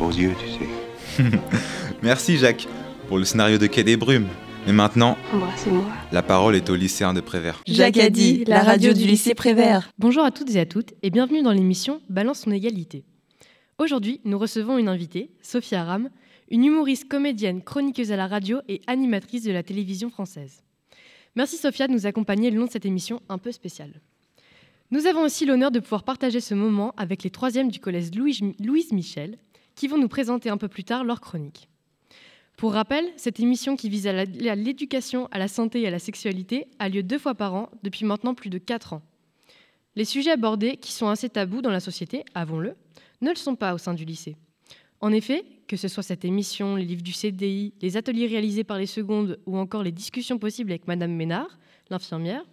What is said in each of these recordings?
beaux yeux, tu sais. Merci Jacques pour le scénario de Quai des Brumes. Mais maintenant, Embrassez-moi. la parole est au lycéen de Prévert. Jacques a dit, la radio du lycée Prévert. Bonjour à toutes et à toutes et bienvenue dans l'émission Balance son égalité. Aujourd'hui, nous recevons une invitée, Sophia Ram, une humoriste comédienne, chroniqueuse à la radio et animatrice de la télévision française. Merci Sophia de nous accompagner le long de cette émission un peu spéciale. Nous avons aussi l'honneur de pouvoir partager ce moment avec les troisièmes du collège Louis- Louise Michel, qui vont nous présenter un peu plus tard leur chronique. Pour rappel, cette émission qui vise à l'éducation, à la santé et à la sexualité a lieu deux fois par an depuis maintenant plus de quatre ans. Les sujets abordés, qui sont assez tabous dans la société, avons-le, ne le sont pas au sein du lycée. En effet, que ce soit cette émission, les livres du CDI, les ateliers réalisés par les secondes ou encore les discussions possibles avec Madame Ménard, l'infirmière,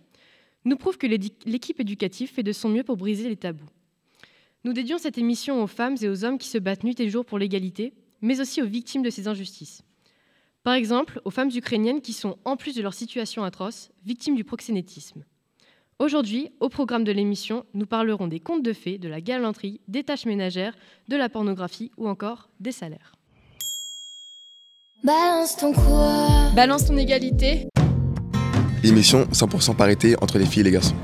nous prouvent que l'équipe éducative fait de son mieux pour briser les tabous. Nous dédions cette émission aux femmes et aux hommes qui se battent nuit et jour pour l'égalité, mais aussi aux victimes de ces injustices. Par exemple, aux femmes ukrainiennes qui sont, en plus de leur situation atroce, victimes du proxénétisme. Aujourd'hui, au programme de l'émission, nous parlerons des contes de fées, de la galanterie, des tâches ménagères, de la pornographie ou encore des salaires. Balance ton quoi? Balance ton égalité. L'émission 100% parité entre les filles et les garçons.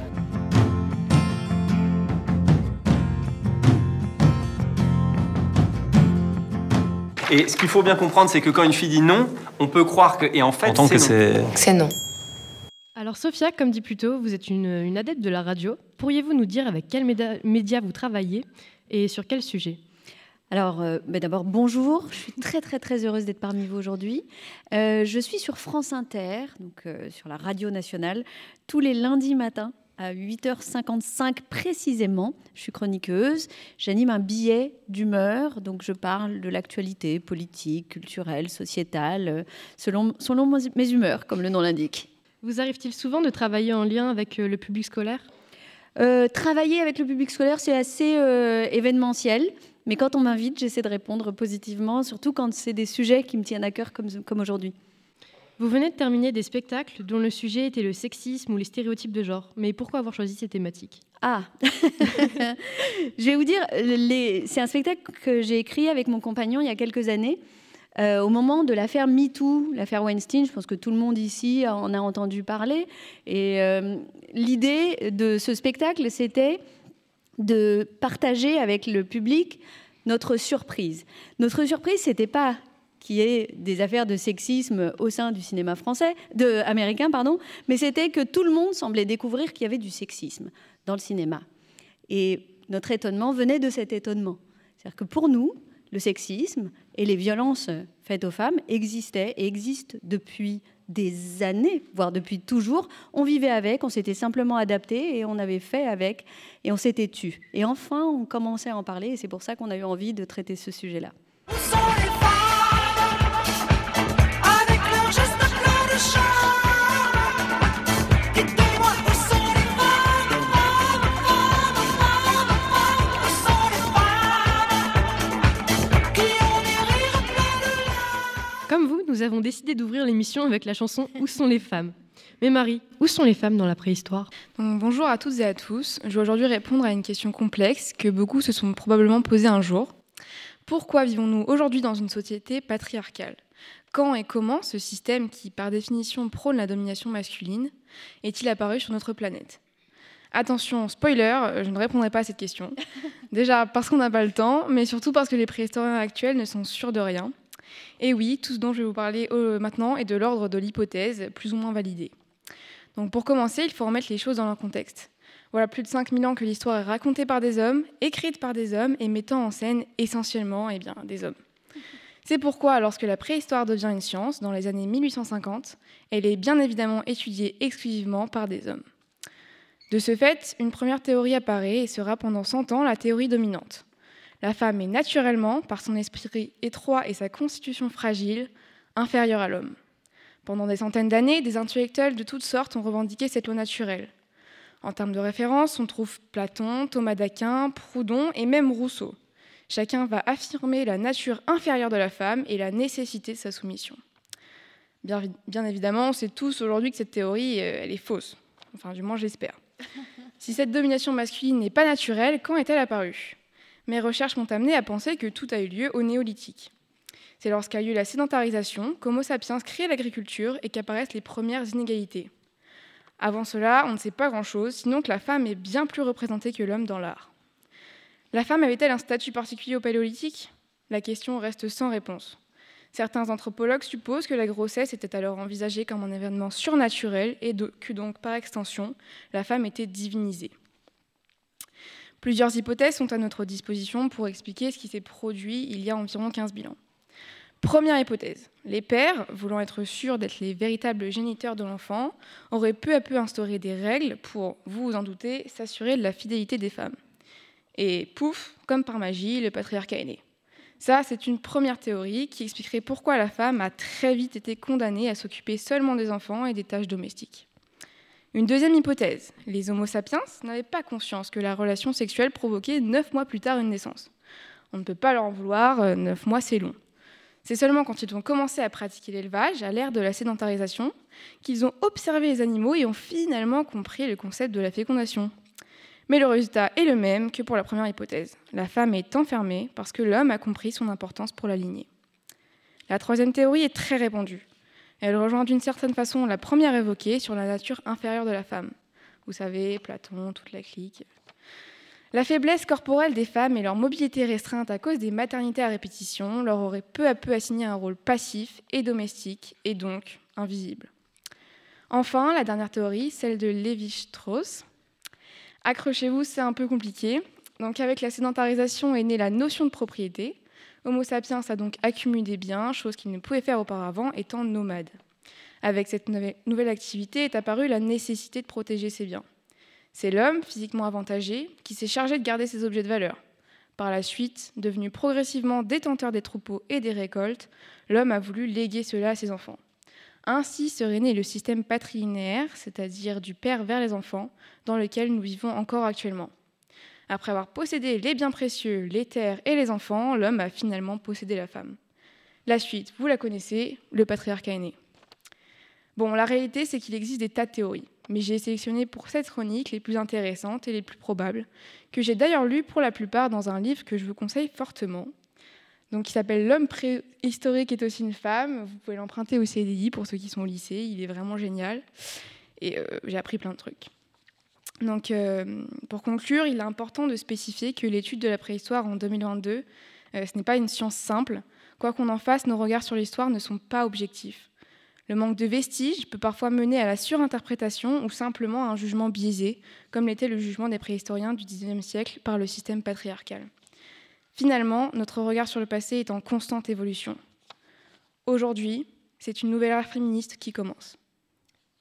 Et ce qu'il faut bien comprendre, c'est que quand une fille dit non, on peut croire que. Et en fait, c'est non. c'est non. Alors Sophia, comme dit plus tôt, vous êtes une, une adepte de la radio. Pourriez-vous nous dire avec quels médias vous travaillez et sur quel sujet? Alors, euh, ben d'abord, bonjour. Je suis très, très, très heureuse d'être parmi vous aujourd'hui. Euh, je suis sur France Inter, donc euh, sur la radio nationale, tous les lundis matins à 8h55 précisément. Je suis chroniqueuse. J'anime un billet d'humeur, donc je parle de l'actualité politique, culturelle, sociétale, euh, selon, selon mes- humeurs, comme le nom l'indique. Vous arrive-t-il souvent de travailler en lien avec euh, le public scolaire? Euh, travailler avec le public scolaire, c'est assez euh, événementiel. Mais quand on m'invite, j'essaie de répondre positivement, surtout quand c'est des sujets qui me tiennent à cœur comme, comme aujourd'hui. Vous venez de terminer des spectacles dont le sujet était le sexisme ou les stéréotypes de genre. Mais pourquoi avoir choisi ces thématiques? Ah Je vais vous dire, c'est un spectacle que j'ai écrit avec mon compagnon il y a quelques années. Euh, au moment de l'affaire MeToo, l'affaire Weinstein, je pense que tout le monde ici en a entendu parler. Et euh, l'idée de ce spectacle, c'était de partager avec le public notre surprise. Notre surprise, c'était pas qu'il y ait des affaires de sexisme au sein du cinéma français, de, américain, pardon, mais c'était que tout le monde semblait découvrir qu'il y avait du sexisme dans le cinéma. Et notre étonnement venait de cet étonnement. C'est-à-dire que pour nous, le sexisme et les violences faites aux femmes existaient et existent depuis des années, voire depuis toujours. On vivait avec, on s'était simplement adapté et on avait fait avec et on s'était tu. Et enfin, on commençait à en parler et c'est pour ça qu'on a eu envie de traiter ce sujet-là. Comme vous, nous avons décidé d'ouvrir l'émission avec la chanson Où sont les femmes? Mais Marie, où sont les femmes dans la préhistoire? Donc, bonjour à toutes et à tous. Je vais aujourd'hui répondre à une question complexe que beaucoup se sont probablement posée un jour. Pourquoi vivons-nous aujourd'hui dans une société patriarcale? Quand et comment ce système qui, par définition, prône la domination masculine, est-il apparu sur notre planète? Attention, spoiler, je ne répondrai pas à cette question. Déjà parce qu'on n'a pas le temps, mais surtout parce que les préhistoriens actuels ne sont sûrs de rien. Et oui, tout ce dont je vais vous parler euh, maintenant est de l'ordre de l'hypothèse, plus ou moins validée. Donc pour commencer, il faut remettre les choses dans leur contexte. Voilà plus de 5000 ans que l'histoire est racontée par des hommes, écrite par des hommes et mettant en scène essentiellement eh des hommes. C'est pourquoi, lorsque la préhistoire devient une science, dans les années 1850, elle est bien évidemment étudiée exclusivement par des hommes. De ce fait, une première théorie apparaît et sera pendant 100 ans la théorie dominante. La femme est naturellement, par son esprit étroit et sa constitution fragile, inférieure à l'homme. Pendant des centaines d'années, des intellectuels de toutes sortes ont revendiqué cette loi naturelle. En termes de référence, on trouve Platon, Thomas d'Aquin, Proudhon et même Rousseau. Chacun va affirmer la nature inférieure de la femme et la nécessité de sa soumission. Bien, évidemment, on sait tous aujourd'hui que cette théorie, euh, est fausse. Enfin, du moins, j'espère. Si cette domination masculine n'est pas naturelle, quand est-elle apparue? Mes recherches m'ont amené à penser que tout a eu lieu au néolithique. C'est lorsqu'a eu lieu la sédentarisation qu'Homo sapiens crée l'agriculture et qu'apparaissent les premières inégalités. Avant cela, on ne sait pas grand-chose, sinon que la femme est bien plus représentée que l'homme dans l'art. La femme avait-elle un statut particulier au paléolithique? La question reste sans réponse. Certains anthropologues supposent que la grossesse était alors envisagée comme un événement surnaturel et que donc, par extension, la femme était divinisée. Plusieurs hypothèses sont à notre disposition pour expliquer ce qui s'est produit il y a environ 15 000 ans. Première hypothèse, les pères, voulant être sûrs d'être les véritables géniteurs de l'enfant, auraient peu à peu instauré des règles pour, vous vous en doutez, s'assurer de la fidélité des femmes. Et pouf, comme par magie, le patriarcat est né. Ça, c'est une première théorie qui expliquerait pourquoi la femme a très vite été condamnée à s'occuper seulement des enfants et des tâches domestiques. Une deuxième hypothèse, les Homo sapiens n'avaient pas conscience que la relation sexuelle provoquait neuf mois plus tard une naissance. On ne peut pas leur en vouloir, euh, neuf mois c'est long. C'est seulement quand ils ont commencé à pratiquer l'élevage, à l'ère de la sédentarisation, qu'ils ont observé les animaux et ont finalement compris le concept de la fécondation. Mais le résultat est le même que pour la première hypothèse. La femme est enfermée parce que l'homme a compris son importance pour la lignée. La troisième théorie est très répandue. Elle rejoint d'une certaine façon la première évoquée sur la nature inférieure de la femme. Vous savez, Platon, toute la clique. La faiblesse corporelle des femmes et leur mobilité restreinte à cause des maternités à répétition leur auraient peu à peu assigné un rôle passif et domestique, et donc invisible. Enfin, la dernière théorie, celle de Lévi-Strauss. Accrochez-vous, c'est un peu compliqué. Donc, avec la sédentarisation est née la notion de propriété, Homo sapiens a donc accumulé des biens, chose qu'il ne pouvait faire auparavant étant nomade. Avec cette nouvelle activité est apparue la nécessité de protéger ses biens. C'est l'homme, physiquement avantagé, qui s'est chargé de garder ses objets de valeur. Par la suite, devenu progressivement détenteur des troupeaux et des récoltes, l'homme a voulu léguer cela à ses enfants. Ainsi serait né le système patrilinéaire, c'est-à-dire du père vers les enfants, dans lequel nous vivons encore actuellement. Après avoir possédé les biens précieux, les terres et les enfants, l'homme a finalement possédé la femme. La suite, vous la connaissez, le patriarcat est né. Bon, la réalité, c'est qu'il existe des tas de théories, mais j'ai sélectionné pour cette chronique les plus intéressantes et les plus probables, que j'ai d'ailleurs lues pour la plupart dans un livre que je vous conseille fortement, donc qui s'appelle L'homme préhistorique est aussi une femme. Vous pouvez l'emprunter au CDI pour ceux qui sont au lycée, il est vraiment génial. Et euh, j'ai appris plein de trucs. Donc, euh, pour conclure, il est important de spécifier que l'étude de la préhistoire en 2022, euh, ce n'est pas une science simple. Quoi qu'on en fasse, nos regards sur l'histoire ne sont pas objectifs. Le manque de vestiges peut parfois mener à la surinterprétation ou simplement à un jugement biaisé, comme l'était le jugement des préhistoriens du XIXe siècle par le système patriarcal. Finalement, notre regard sur le passé est en constante évolution. Aujourd'hui, c'est une nouvelle ère féministe qui commence.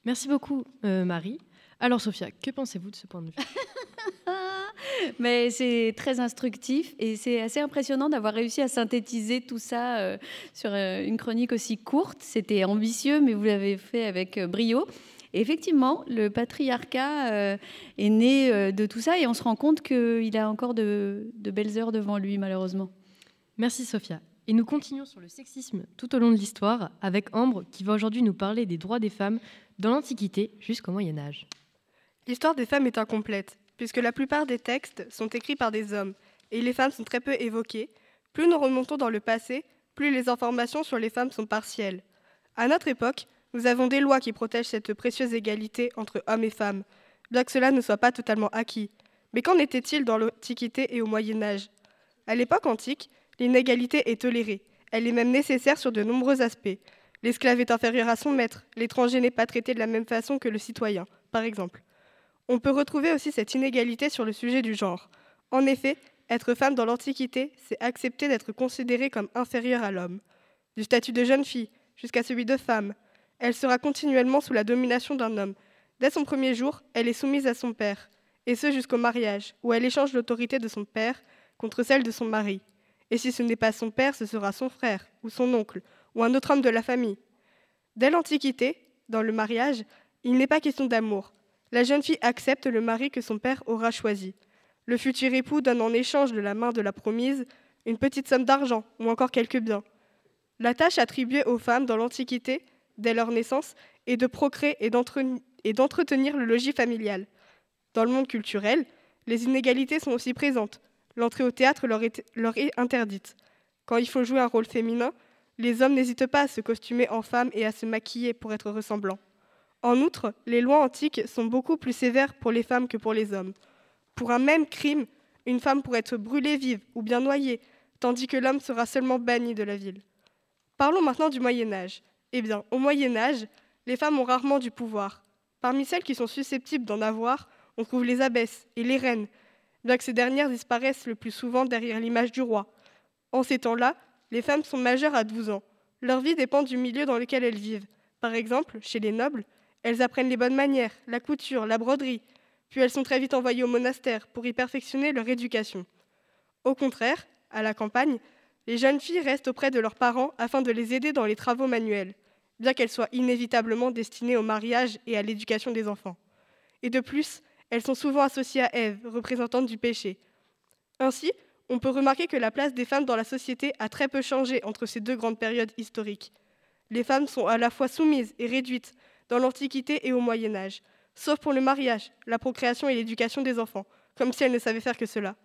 Merci beaucoup, euh, Marie. Alors, Sophia, que pensez-vous de ce point de vue? Mais c'est très instructif et c'est assez impressionnant d'avoir réussi à synthétiser tout ça euh, sur euh, une chronique aussi courte. C'était ambitieux, mais vous l'avez fait avec euh, brio. Et effectivement, le patriarcat est né de tout ça et on se rend compte qu'il a encore de, de belles heures devant lui, malheureusement. Merci, Sophia. Et nous continuons sur le sexisme tout au long de l'histoire avec Ambre qui va aujourd'hui nous parler des droits des femmes dans l'Antiquité jusqu'au Moyen Âge. L'histoire des femmes est incomplète, puisque la plupart des textes sont écrits par des hommes, et les femmes sont très peu évoquées. Plus nous remontons dans le passé, plus les informations sur les femmes sont partielles. À notre époque, nous avons des lois qui protègent cette précieuse égalité entre hommes et femmes, bien que cela ne soit pas totalement acquis. Mais qu'en était-il dans l'Antiquité et au Moyen Âge? À l'époque antique, l'inégalité est tolérée, elle est même nécessaire sur de nombreux aspects. L'esclave est inférieur à son maître, l'étranger n'est pas traité de la même façon que le citoyen, par exemple. On peut retrouver aussi cette inégalité sur le sujet du genre. En effet, être femme dans l'Antiquité, c'est accepter d'être considérée comme inférieure à l'homme. Du statut de jeune fille jusqu'à celui de femme, elle sera continuellement sous la domination d'un homme. Dès son premier jour, elle est soumise à son père, et ce jusqu'au mariage, où elle échange l'autorité de son père contre celle de son mari. Et si ce n'est pas son père, ce sera son frère, ou son oncle, ou un autre homme de la famille. Dès l'Antiquité, dans le mariage, il n'est pas question d'amour. La jeune fille accepte le mari que son père aura choisi. Le futur époux donne en échange de la main de la promise une petite somme d'argent ou encore quelques biens. La tâche attribuée aux femmes dans l'Antiquité, dès leur naissance, est de procréer et d'entretenir le logis familial. Dans le monde culturel, les inégalités sont aussi présentes. L'entrée au théâtre leur est, interdite. Quand il faut jouer un rôle féminin, les hommes n'hésitent pas à se costumer en femme et à se maquiller pour être ressemblants. En outre, les lois antiques sont beaucoup plus sévères pour les femmes que pour les hommes. Pour un même crime, une femme pourrait être brûlée vive ou bien noyée, tandis que l'homme sera seulement banni de la ville. Parlons maintenant du Moyen Âge. Eh bien, au Moyen Âge, les femmes ont rarement du pouvoir. Parmi celles qui sont susceptibles d'en avoir, on trouve les abbesses et les reines, bien que ces dernières disparaissent le plus souvent derrière l'image du roi. En ces temps-là, les femmes sont majeures à 12 ans. Leur vie dépend du milieu dans lequel elles vivent. Par exemple, chez les nobles, elles apprennent les bonnes manières, la couture, la broderie, puis elles sont très vite envoyées au monastère pour y perfectionner leur éducation. Au contraire, à la campagne, les jeunes filles restent auprès de leurs parents afin de les aider dans les travaux manuels, bien qu'elles soient inévitablement destinées au mariage et à l'éducation des enfants. Et de plus, elles sont souvent associées à Ève, représentante du péché. Ainsi, on peut remarquer que la place des femmes dans la société a très peu changé entre ces deux grandes périodes historiques. Les femmes sont à la fois soumises et réduites dans l'Antiquité et au Moyen Âge, sauf pour le mariage, la procréation et l'éducation des enfants, comme si elles ne savaient faire que cela.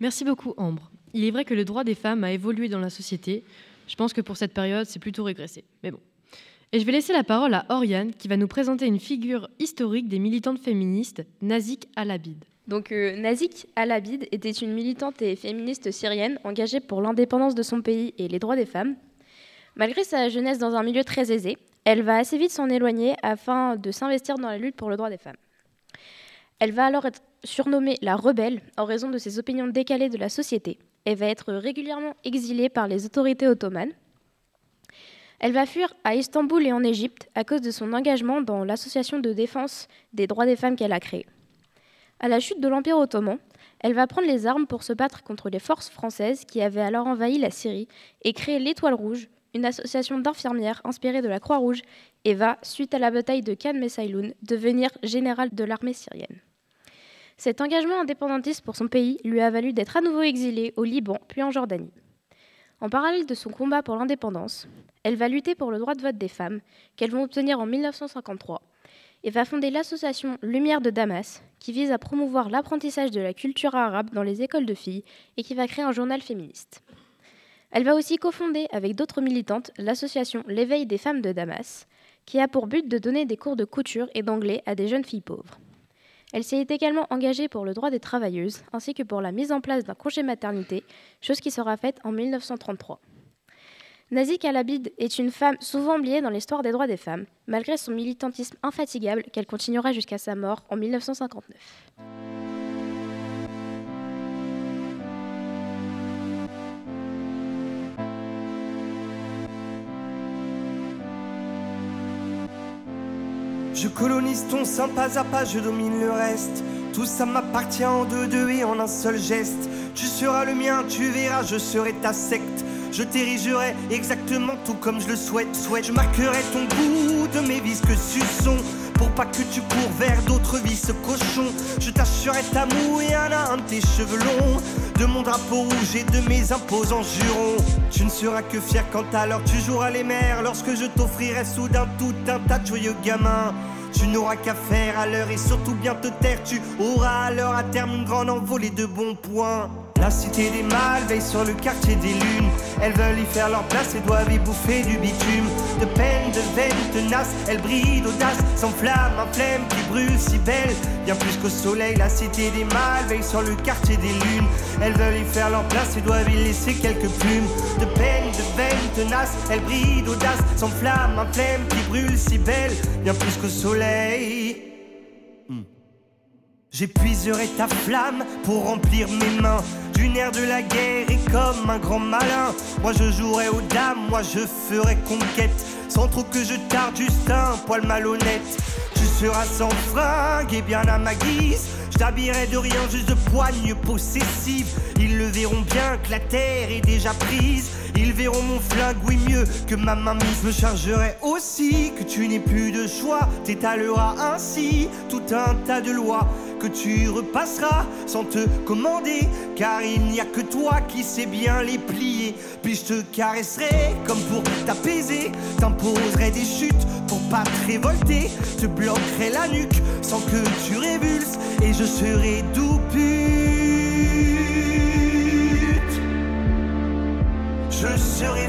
Merci beaucoup Ambre. Il est vrai que le droit des femmes a évolué dans la société. Je pense que pour cette période, c'est plutôt régressé. Mais bon. Et je vais laisser la parole à Oriane qui va nous présenter une figure historique des militantes féministes, Nazik Alabid. Donc euh, Nazik Alabid était une militante et féministe syrienne engagée pour l'indépendance de son pays et les droits des femmes. Malgré sa jeunesse dans un milieu très aisé, elle va assez vite s'en éloigner afin de s'investir dans la lutte pour le droit des femmes. Elle va alors être surnommée la rebelle en raison de ses opinions décalées de la société et va être régulièrement exilée par les autorités ottomanes. Elle va fuir à Istanbul et en Égypte à cause de son engagement dans l'association de défense des droits des femmes qu'elle a créée. À la chute de l'Empire ottoman, elle va prendre les armes pour se battre contre les forces françaises qui avaient alors envahi la Syrie et créer l'Étoile Rouge, une association d'infirmières inspirée de la Croix-Rouge, et va, suite à la bataille de Khan Messaïloun, devenir générale de l'armée syrienne. Cet engagement indépendantiste pour son pays lui a valu d'être à nouveau exilée au Liban puis en Jordanie. En parallèle de son combat pour l'indépendance, elle va lutter pour le droit de vote des femmes, qu'elles vont obtenir en 1953, et va fonder l'association Lumière de Damas, qui vise à promouvoir l'apprentissage de la culture arabe dans les écoles de filles et qui va créer un journal féministe. Elle va aussi cofonder avec d'autres militantes l'association L'éveil des femmes de Damas, qui a pour but de donner des cours de couture et d'anglais à des jeunes filles pauvres. Elle s'est également engagée pour le droit des travailleuses ainsi que pour la mise en place d'un congé maternité, chose qui sera faite en 1933. Nazik Alabid est une femme souvent oubliée dans l'histoire des droits des femmes, malgré son militantisme infatigable qu'elle continuera jusqu'à sa mort en 1959. Je colonise ton sein pas à pas, je domine le reste. Tout ça m'appartient en deux, deux et en un seul geste. Tu seras le mien, tu verras, je serai ta secte. Je t'érigerai exactement tout comme je le souhaite. souhaite. Je marquerai ton goût de mes visques suçons. Pour pas que tu cours vers d'autres vices cochons. Je t'assurerai ta moue et un à un tes cheveux longs. De mon drapeau rouge et de mes imposants jurons. Tu ne seras que fier quand alors tu joueras les mers. Lorsque je t'offrirai soudain tout un tas de joyeux gamins. Tu n'auras qu'à faire à l'heure et surtout bien te taire. Tu auras l'heure à terme une grande envolée de bons points. La cité des mâles veille sur le quartier des lunes. Elles veulent y faire leur place et doivent y bouffer du bitume. De peine, de veine tenace, elles brillent d'audace, s'enflamme, un flemme qui brûle si belle. Bien plus qu'au soleil, la cité des mâles veille sur le quartier des lunes. Elles veulent y faire leur place et doivent y laisser quelques plumes. De peine, de veine tenace, elles brillent d'audace, s'enflamme, un flemme qui brûle si belle. Bien plus qu'au soleil. J'épuiserai ta flamme pour remplir mes mains du nerf de la guerre et comme un grand malin. Moi je jouerai aux dames, moi je ferai conquête. Sans trop que je tarde, juste un poil malhonnête. Tu seras sans fringue et bien à ma guise. Je t'habillerai de rien, juste de poigne possessive. Ils le verront bien que la terre est déjà prise. Ils verront mon flingue, oui mieux que ma main. Me chargerai aussi que tu n'aies plus de choix. T'étaleras ainsi tout un tas de lois que tu repasseras sans te commander, car il n'y a que toi qui sais bien les plier. Puis je te caresserai comme pour t'apaiser, t'imposerai des chutes pour pas te révolter, te bloquerai la nuque sans que tu révulses, et je serai doux pute. Je serai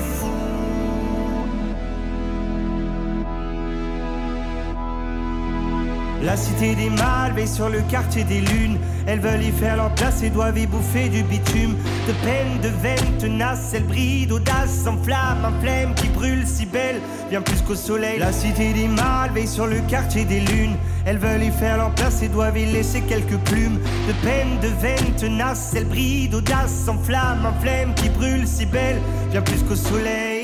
La cité des mâles veille sur le quartier des lunes. Elles veulent y faire leur place et doivent y bouffer du bitume. De peine, de veine tenace, elles brillent d'audace, s'enflamme, un flemme qui brûle si belle, bien plus qu'au soleil. La cité des mâles veille sur le quartier des lunes. Elles veulent y faire leur place et doivent y laisser quelques plumes. De peine, de veine tenace, elles brillent d'audace, s'enflamme, un flemme qui brûle si belle, bien plus qu'au soleil.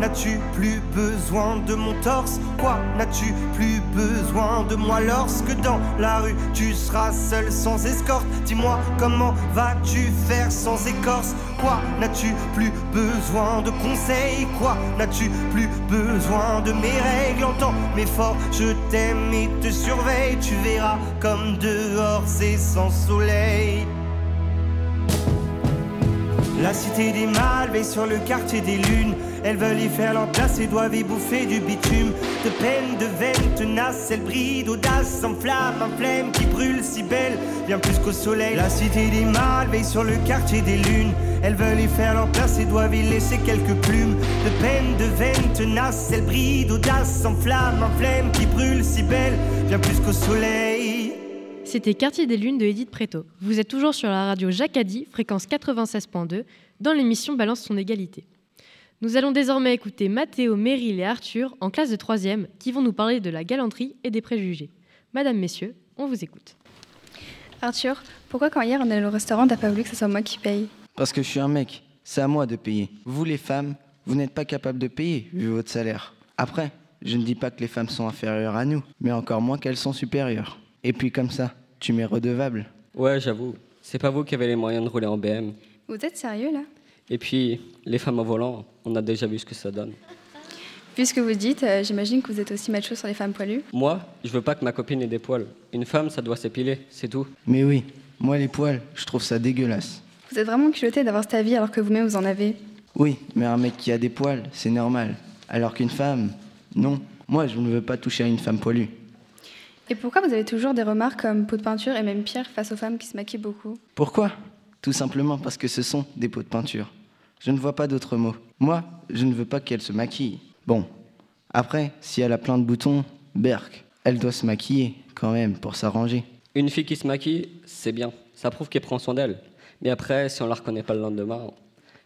N'as-tu plus besoin de mon torse? Quoi n'as-tu plus besoin de moi lorsque dans la rue tu seras seul sans escorte? Dis-moi comment vas-tu faire sans écorce? Quoi n'as-tu plus besoin de conseils? Quoi n'as-tu plus besoin de mes règles? Entends mes forts, je t'aime et te surveille. Tu verras comme dehors c'est sans soleil la cité des mâles veille sur le quartier des lunes. Elles veulent y faire leur place et doivent y bouffer du bitume. De peine, de veine tenace, elles brillent d'audace, s'enflamme, un flemme qui brûle si belle, bien plus qu'au soleil. La cité des mâles veille sur le quartier des lunes. Elles veulent y faire leur place et doivent y laisser quelques plumes. De peine, de veine tenace, elles brillent d'audace, s'enflamme, un flemme qui brûle si belle, bien plus qu'au soleil. C'était Quartier des Lunes de Edith Préto. Vous êtes toujours sur la radio Jacadi, fréquence 96.2, dans l'émission Balance son égalité. Nous allons désormais écouter Mathéo, Meryl et Arthur, en classe de 3e, qui vont nous parler de la galanterie et des préjugés. Madame, messieurs, on vous écoute. Arthur, pourquoi quand hier on est allé au restaurant, t'as pas voulu que ce soit moi qui paye? Parce que je suis un mec, c'est à moi de payer. Vous les femmes, vous n'êtes pas capable de payer vu votre salaire. Après, je ne dis pas que les femmes sont inférieures à nous, mais encore moins qu'elles sont supérieures. Et puis comme ça, tu m'es redevable. Ouais, j'avoue. C'est pas vous qui avez les moyens de rouler en BM. Vous êtes sérieux là? Et puis, les femmes au volant, on a déjà vu ce que ça donne. Vu ce que vous dites, euh, j'imagine que vous êtes aussi macho sur les femmes poilues. Moi, je veux pas que ma copine ait des poils. Une femme, ça doit s'épiler, c'est tout. Mais oui, moi les poils, je trouve ça dégueulasse. Vous êtes vraiment culotté d'avoir cet avis alors que vous-même vous en avez. Oui, mais un mec qui a des poils, c'est normal. Alors qu'une femme, non. Moi, je ne veux pas toucher à une femme poilue. Et pourquoi vous avez toujours des remarques comme pot de peinture et même pire face aux femmes qui se maquillent beaucoup? Pourquoi? Tout simplement parce que ce sont des pots de peinture. Je ne vois pas d'autres mots. Moi, je ne veux pas qu'elle se maquille. Bon, après, si elle a plein de boutons, berk, elle doit se maquiller quand même pour s'arranger. Une fille qui se maquille, c'est bien. Ça prouve qu'elle prend soin d'elle. Mais après, si on la reconnaît pas le lendemain.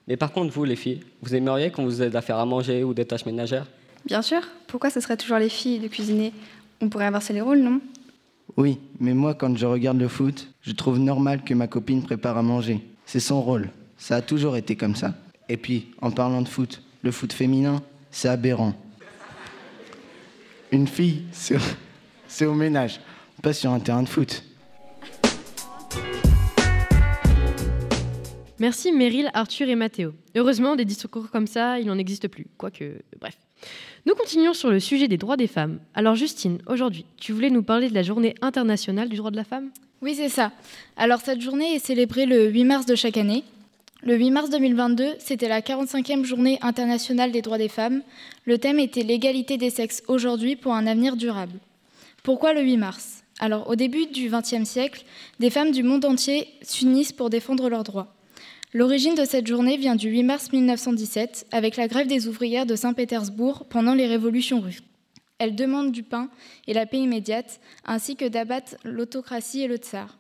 Mais par contre, vous, les filles, vous aimeriez qu'on vous aide à faire à manger ou des tâches ménagères? Bien sûr, pourquoi ce serait toujours les filles de cuisiner? On pourrait inverser les rôles, non? Oui, mais moi, quand je regarde le foot, je trouve normal que ma copine prépare à manger. C'est son rôle. Ça a toujours été comme ça. Et puis, en parlant de foot, le foot féminin, c'est aberrant. Une fille, c'est au- c'est au ménage, pas sur un terrain de foot. Merci Meryl, Arthur et Mathéo. Heureusement, des discours comme ça, il n'en existe plus. Quoique, bref. Nous continuons sur le sujet des droits des femmes. Alors Justine, aujourd'hui, tu voulais nous parler de la journée internationale du droit de la femme? Oui, c'est ça. Alors cette journée est célébrée le 8 mars de chaque année. Le 8 mars 2022, c'était la 45e journée internationale des droits des femmes. Le thème était l'égalité des sexes aujourd'hui pour un avenir durable. Pourquoi le 8 mars? Alors au début du XXe siècle, des femmes du monde entier s'unissent pour défendre leurs droits. L'origine de cette journée vient du 8 mars 1917 avec la grève des ouvrières de Saint-Pétersbourg pendant les révolutions russes. Elles demandent du pain et la paix immédiate, ainsi que d'abattre l'autocratie et le tsar.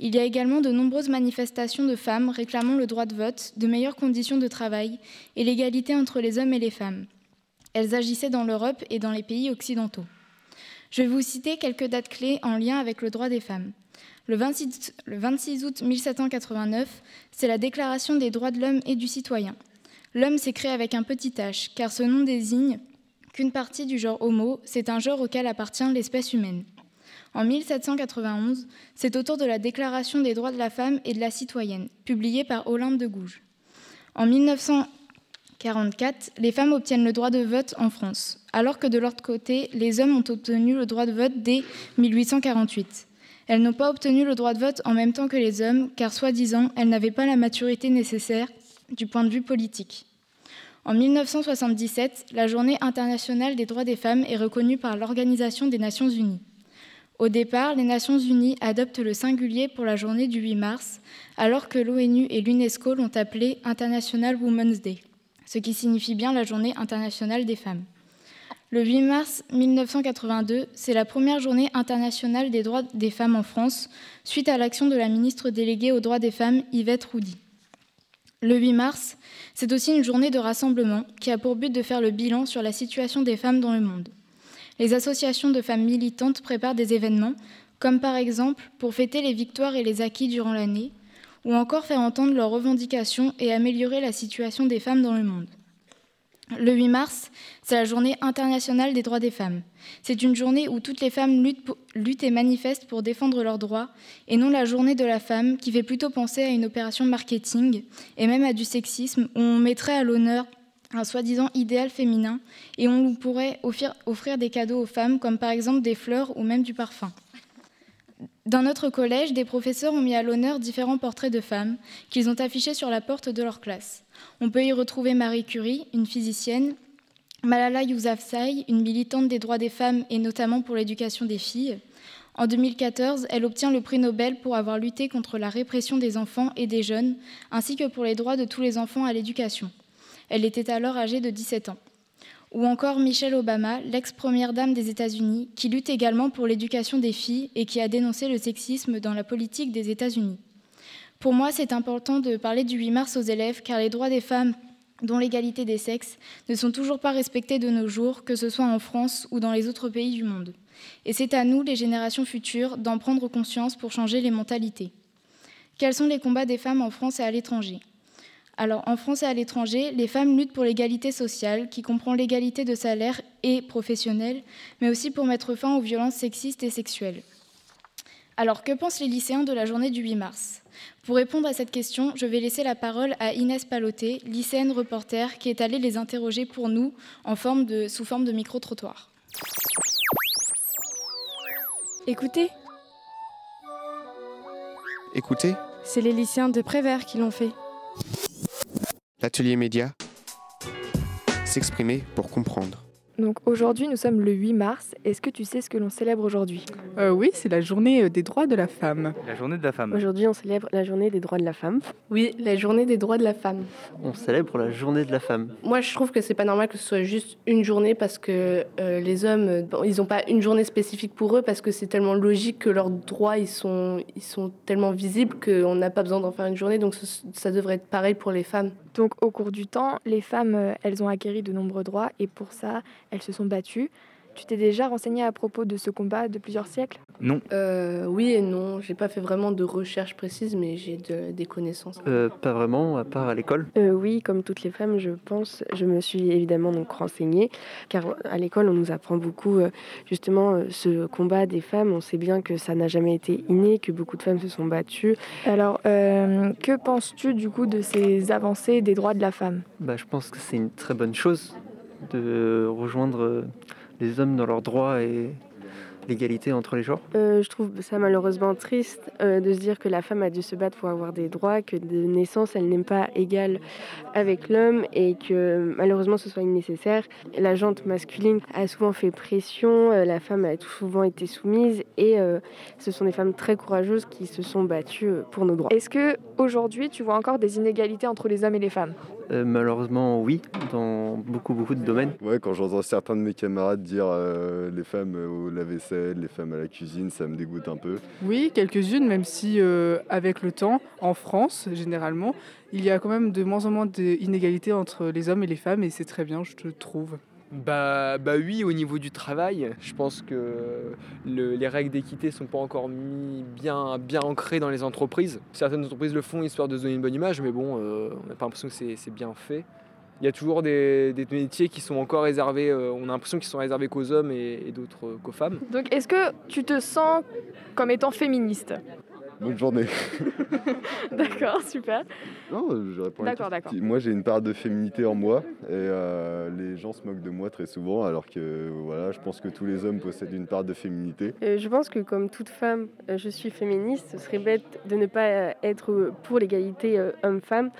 Il y a également de nombreuses manifestations de femmes réclamant le droit de vote, de meilleures conditions de travail et l'égalité entre les hommes et les femmes. Elles agissaient dans l'Europe et dans les pays occidentaux. Je vais vous citer quelques dates clés en lien avec le droit des femmes. Le 26, le 26 août 1789, c'est la Déclaration des droits de l'homme et du citoyen. L'homme s'écrit avec un petit h, car ce nom désigne qu'une partie du genre Homo, c'est un genre auquel appartient l'espèce humaine. En 1791, c'est au tour de la Déclaration des droits de la femme et de la citoyenne, publiée par Olympe de Gouges. En 1944, les femmes obtiennent le droit de vote en France, alors que de l'autre côté, les hommes ont obtenu le droit de vote dès 1848. Elles n'ont pas obtenu le droit de vote en même temps que les hommes, car soi-disant, elles n'avaient pas la maturité nécessaire du point de vue politique. En 1977, la Journée internationale des droits des femmes est reconnue par l'Organisation des Nations Unies. Au départ, les Nations Unies adoptent le singulier pour la journée du 8 mars, alors que l'ONU et l'UNESCO l'ont appelé International Women's Day, ce qui signifie bien la Journée internationale des femmes. Le 8 mars 1982, c'est la première journée internationale des droits des femmes en France, suite à l'action de la ministre déléguée aux droits des femmes, Yvette Roudy. Le 8 mars, c'est aussi une journée de rassemblement qui a pour but de faire le bilan sur la situation des femmes dans le monde. Les associations de femmes militantes préparent des événements, comme par exemple pour fêter les victoires et les acquis durant l'année, ou encore faire entendre leurs revendications et améliorer la situation des femmes dans le monde. Le 8 mars, c'est la journée internationale des droits des femmes. C'est une journée où toutes les femmes luttent, et manifestent pour défendre leurs droits, et non la journée de la femme qui fait plutôt penser à une opération marketing et même à du sexisme où on mettrait à l'honneur un soi-disant idéal féminin et on pourrait offrir des cadeaux aux femmes comme par exemple des fleurs ou même du parfum. Dans notre collège, des professeurs ont mis à l'honneur différents portraits de femmes qu'ils ont affichés sur la porte de leur classe. On peut y retrouver Marie Curie, une physicienne, Malala Yousafzai, une militante des droits des femmes et notamment pour l'éducation des filles. En 2014, elle obtient le prix Nobel pour avoir lutté contre la répression des enfants et des jeunes, ainsi que pour les droits de tous les enfants à l'éducation. Elle était alors âgée de 17 ans. Ou encore Michelle Obama, l'ex-première dame des États-Unis, qui lutte également pour l'éducation des filles et qui a dénoncé le sexisme dans la politique des États-Unis. Pour moi, c'est important de parler du 8 mars aux élèves, car les droits des femmes, dont l'égalité des sexes, ne sont toujours pas respectés de nos jours, que ce soit en France ou dans les autres pays du monde. Et c'est à nous, les générations futures, d'en prendre conscience pour changer les mentalités. Quels sont les combats des femmes en France et à l'étranger? Alors, en France et à l'étranger, les femmes luttent pour l'égalité sociale, qui comprend l'égalité de salaire et professionnelle, mais aussi pour mettre fin aux violences sexistes et sexuelles. Alors, que pensent les lycéens de la journée du 8 mars? Pour répondre à cette question, je vais laisser la parole à Inès Paloté, lycéenne reporter, qui est allée les interroger pour nous en forme de, sous forme de micro-trottoir. Écoutez, Écoutez, c'est les lycéens de Prévert qui l'ont fait. L'atelier média, s'exprimer pour comprendre. Donc aujourd'hui, nous sommes le 8 mars. Est-ce que tu sais ce que l'on célèbre aujourd'hui? Euh, oui, c'est la journée euh, des droits de la femme. La journée de la femme. Aujourd'hui, on célèbre la journée des droits de la femme. Oui, la journée des droits de la femme. On célèbre la journée de la femme. Moi, je trouve que c'est pas normal que ce soit juste une journée parce que euh, les hommes, bon, ils n'ont pas une journée spécifique pour eux parce que c'est tellement logique que leurs droits, ils sont, ils sont tellement visibles qu'on n'a pas besoin d'en faire une journée. Donc, ça devrait être pareil pour les femmes. Donc au cours du temps, les femmes, euh, elles ont acquéri de nombreux droits et pour ça, elles se sont battues. Tu t'es déjà renseigné à propos de ce combat de plusieurs siècles? Non. Euh, oui et non. J'ai pas fait vraiment de recherche précise, mais j'ai de- des connaissances. Euh, pas vraiment, à part à l'école. Euh, Oui, comme toutes les femmes, je pense, je me suis évidemment donc renseignée, car à l'école, on nous apprend beaucoup euh, justement euh, ce combat des femmes. On sait bien que ça n'a jamais été inné, que beaucoup de femmes se sont battues. Alors, euh, que penses-tu du coup de ces avancées des droits de la femme? Bah, je pense que c'est une très bonne chose de rejoindre les hommes dans leurs droits et l'égalité entre les genres? Euh, je trouve ça malheureusement triste euh, de se dire que la femme a dû se battre pour avoir des droits, que de naissance elle n'est pas égale avec l'homme et que malheureusement ce soit nécessaire. La jante masculine a souvent fait pression, euh, la femme a souvent été soumise et euh, ce sont des femmes très courageuses qui se sont battues euh, pour nos droits. Est-ce que aujourd'hui, tu vois encore des inégalités entre les hommes et les femmes? Euh, malheureusement, oui, dans beaucoup, beaucoup de domaines. Ouais, quand j'entends certains de mes camarades dire euh, les femmes au les femmes à la cuisine, ça me dégoûte un peu. Oui, quelques-unes, même si euh, avec le temps, en France généralement, il y a quand même de moins en moins d'inégalités entre les hommes et les femmes, et c'est très bien, je te trouve. Bah, bah oui, au niveau du travail, je pense que le- les règles d'équité sont pas encore mis bien, bien ancrées dans les entreprises. Certaines entreprises le font histoire de se donner une bonne image, mais bon, euh, on n'a pas l'impression que c'est c'est bien fait. Il y a toujours des, des métiers qui sont encore réservés, euh, on a l'impression qu'ils sont réservés qu'aux hommes et, et d'autres euh, qu'aux femmes. Donc est-ce que tu te sens comme étant féministe? Bonne journée. D'accord, super. Non, je réponds à la D'accord, question. d'accord. Moi, j'ai une part de féminité en moi et euh, les gens se moquent de moi très souvent, alors que voilà, je pense que tous les hommes possèdent une part de féminité. Euh, je pense que comme toute femme, euh, je suis féministe. Ce serait bête de ne pas euh, être euh, pour l'égalité euh, homme-femme.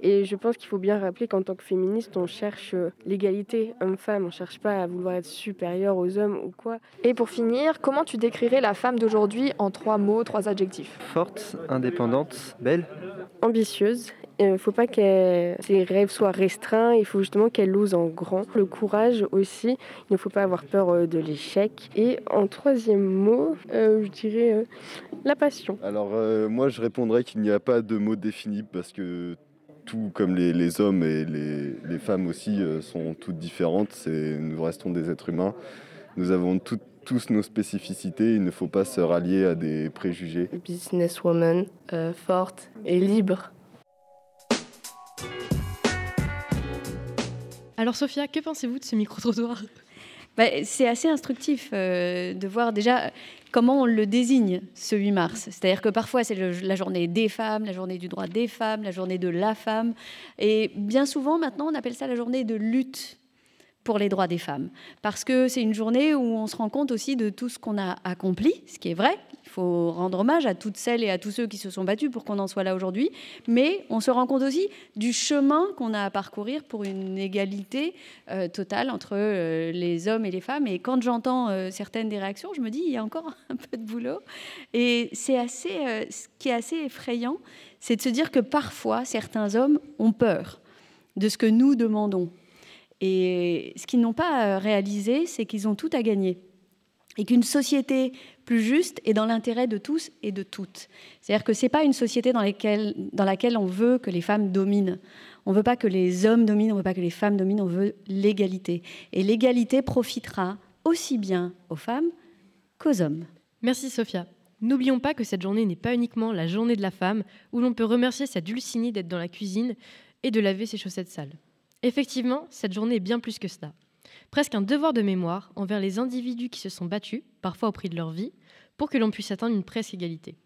Et je pense qu'il faut bien rappeler qu'en tant que féministe, on cherche euh, l'égalité homme-femme. On ne cherche pas à vouloir être supérieur aux hommes ou quoi. Et pour finir, comment tu décrirais la femme d'aujourd'hui en trois mots, trois adjectifs? Forte, indépendante, belle. Ambitieuse Il ne faut pas que ses rêves soient restreints, il faut justement qu'elle ose en grand. Le courage aussi, il ne faut pas avoir peur euh, de l'échec. Et en troisième mot, euh, je dirais euh, la passion. Alors euh, moi je répondrais qu'il n'y a pas de mot défini parce que tout comme les, les hommes et les, les femmes aussi euh, sont toutes différentes, nous restons des êtres humains, nous avons toutes- tous nos spécificités, il ne faut pas se rallier à des préjugés. Businesswoman, euh, forte et libre. Alors Sophia, que pensez-vous de ce micro-trottoir? Bah, c'est assez instructif euh, de voir déjà comment on le désigne ce 8 mars. C'est-à-dire que parfois c'est la journée des femmes, la journée du droit des femmes, la journée de la femme. Et bien souvent maintenant on appelle ça la journée de lutte pour les droits des femmes. Parce que c'est une journée où on se rend compte aussi de tout ce qu'on a accompli, ce qui est vrai. Il faut rendre hommage à toutes celles et à tous ceux qui se sont battus pour qu'on en soit là aujourd'hui. Mais on se rend compte aussi du chemin qu'on a à parcourir pour une égalité euh, totale entre euh, les hommes et les femmes. Et quand j'entends euh, certaines des réactions, je me dis, il y a encore un peu de boulot. Et c'est assez, ce qui est assez effrayant, c'est de se dire que parfois, certains hommes ont peur de ce que nous demandons. Et ce qu'ils n'ont pas euh, réalisé, c'est qu'ils ont tout à gagner. Et qu'une société plus juste est dans l'intérêt de tous et de toutes. C'est-à-dire que ce n'est pas une société dans, laquelle, on veut que les femmes dominent. On ne veut pas que les hommes dominent, on ne veut pas que les femmes dominent, on veut l'égalité. Et l'égalité profitera aussi bien aux femmes qu'aux hommes. Merci Sophia. N'oublions pas que cette journée n'est pas uniquement la journée de la femme où l'on peut remercier sa dulcinée d'être dans la cuisine et de laver ses chaussettes sales. Effectivement, cette journée est bien plus que cela. Presque un devoir de mémoire envers les individus qui se sont battus, parfois au prix de leur vie, pour que l'on puisse atteindre une presque égalité.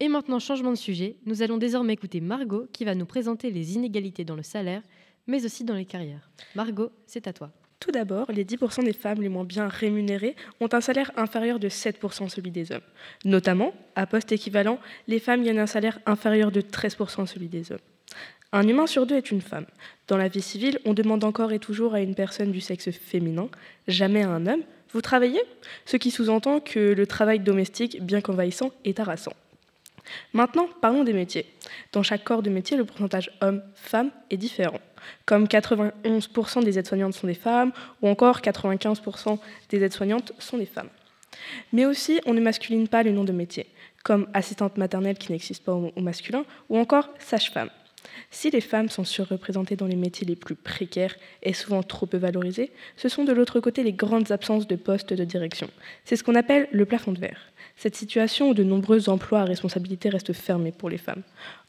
Et maintenant, changement de sujet, nous allons désormais écouter Margot qui va nous présenter les inégalités dans le salaire, mais aussi dans les carrières. Margot, c'est à toi. Tout d'abord, les 10% des femmes les moins bien rémunérées ont un salaire inférieur de 7% à celui des hommes. Notamment, à poste équivalent, les femmes gagnent un salaire inférieur de 13% à celui des hommes. Un humain sur deux est une femme. Dans la vie civile, on demande encore et toujours à une personne du sexe féminin, jamais à un homme, vous travaillez? Ce qui sous-entend que le travail domestique, bien qu'envahissant, est harassant. Maintenant, parlons des métiers. Dans chaque corps de métier, le pourcentage homme-femme est différent. Comme 91% des aides-soignantes sont des femmes, ou encore 95% des aides-soignantes sont des femmes. Mais aussi, on ne masculine pas le nom de métier, comme assistante maternelle qui n'existe pas au, masculin, ou encore sage-femme. Si les femmes sont surreprésentées dans les métiers les plus précaires et souvent trop peu valorisés, ce sont de l'autre côté les grandes absences de postes de direction. C'est ce qu'on appelle le plafond de verre. Cette situation où de nombreux emplois à responsabilité restent fermés pour les femmes.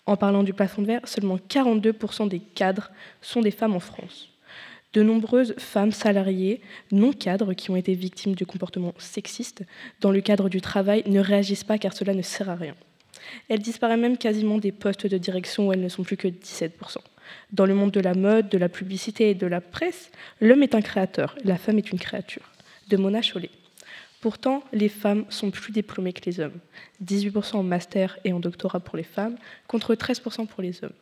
En parlant du plafond de verre, seulement 42% des cadres sont des femmes en France. De nombreuses femmes salariées non cadres qui ont été victimes de comportements sexistes dans le cadre du travail ne réagissent pas car cela ne sert à rien. Elles disparaissent même quasiment des postes de direction où elles ne sont plus que 17%. Dans le monde de la mode, de la publicité et de la presse, l'homme est un créateur, la femme est une créature. De Mona Chollet. Pourtant, les femmes sont plus diplômées que les hommes. 18% en master et en doctorat pour les femmes, contre 13% pour les hommes.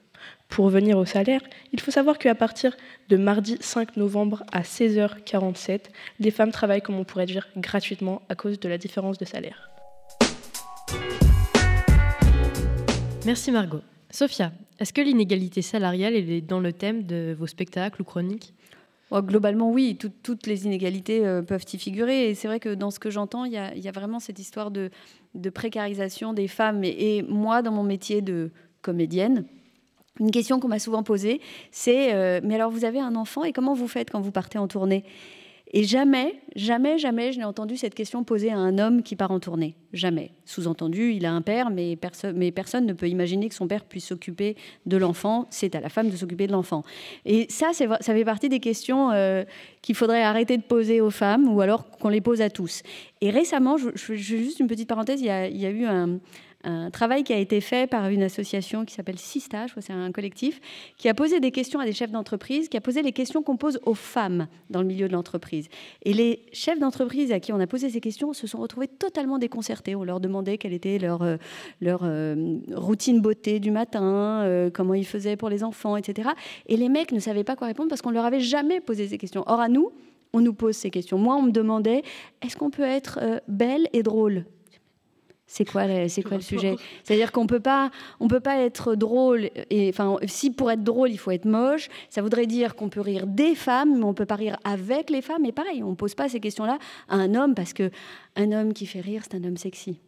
Pour revenir au salaire, il faut savoir qu'à partir de mardi 5 novembre à 16h47, les femmes travaillent, comme on pourrait dire, gratuitement à cause de la différence de salaire. Merci Margot. Sophia, est-ce que l'inégalité salariale est dans le thème de vos spectacles ou chroniques? Oh, globalement, oui, tout- toutes les inégalités euh, peuvent y figurer. Et c'est vrai que dans ce que j'entends, il y, a- vraiment cette histoire de, précarisation des femmes. Et, et moi, dans mon métier de comédienne, une question qu'on m'a souvent posée, c'est euh, Mais alors, vous avez un enfant et comment vous faites quand vous partez en tournée? Et jamais, jamais, jamais, je n'ai entendu cette question posée à un homme qui part en tournée. Jamais. Sous-entendu, il a un père, mais, perso- mais personne ne peut imaginer que son père puisse s'occuper de l'enfant. C'est à la femme de s'occuper de l'enfant. Et ça, ça fait partie des questions euh, qu'il faudrait arrêter de poser aux femmes ou alors qu'on les pose à tous. Et récemment, je, juste une petite parenthèse, il y a eu un, un travail qui a été fait par une association qui s'appelle Sista, je crois c'est un collectif, qui a posé des questions à des chefs d'entreprise, qui a posé les questions qu'on pose aux femmes dans le milieu de l'entreprise. Et les chefs d'entreprise à qui on a posé ces questions se sont retrouvés totalement déconcertés. On leur demandait quelle était leur, euh, leur euh, routine beauté du matin, euh, comment ils faisaient pour les enfants, etc. Et les mecs ne savaient pas quoi répondre parce qu'on leur avait jamais posé ces questions. Or, à nous, on nous pose ces questions. Moi, on me demandait, est-ce qu'on peut être belle et drôle? C'est quoi, le- c'est quoi le sujet C'est-à-dire qu'on peut pas, on peut pas être drôle. Et enfin, si pour être drôle, il faut être moche, ça voudrait dire qu'on peut rire des femmes, mais on peut pas rire avec les femmes. Et pareil, on pose pas ces questions-là à un homme parce que un homme qui fait rire, c'est un homme sexy.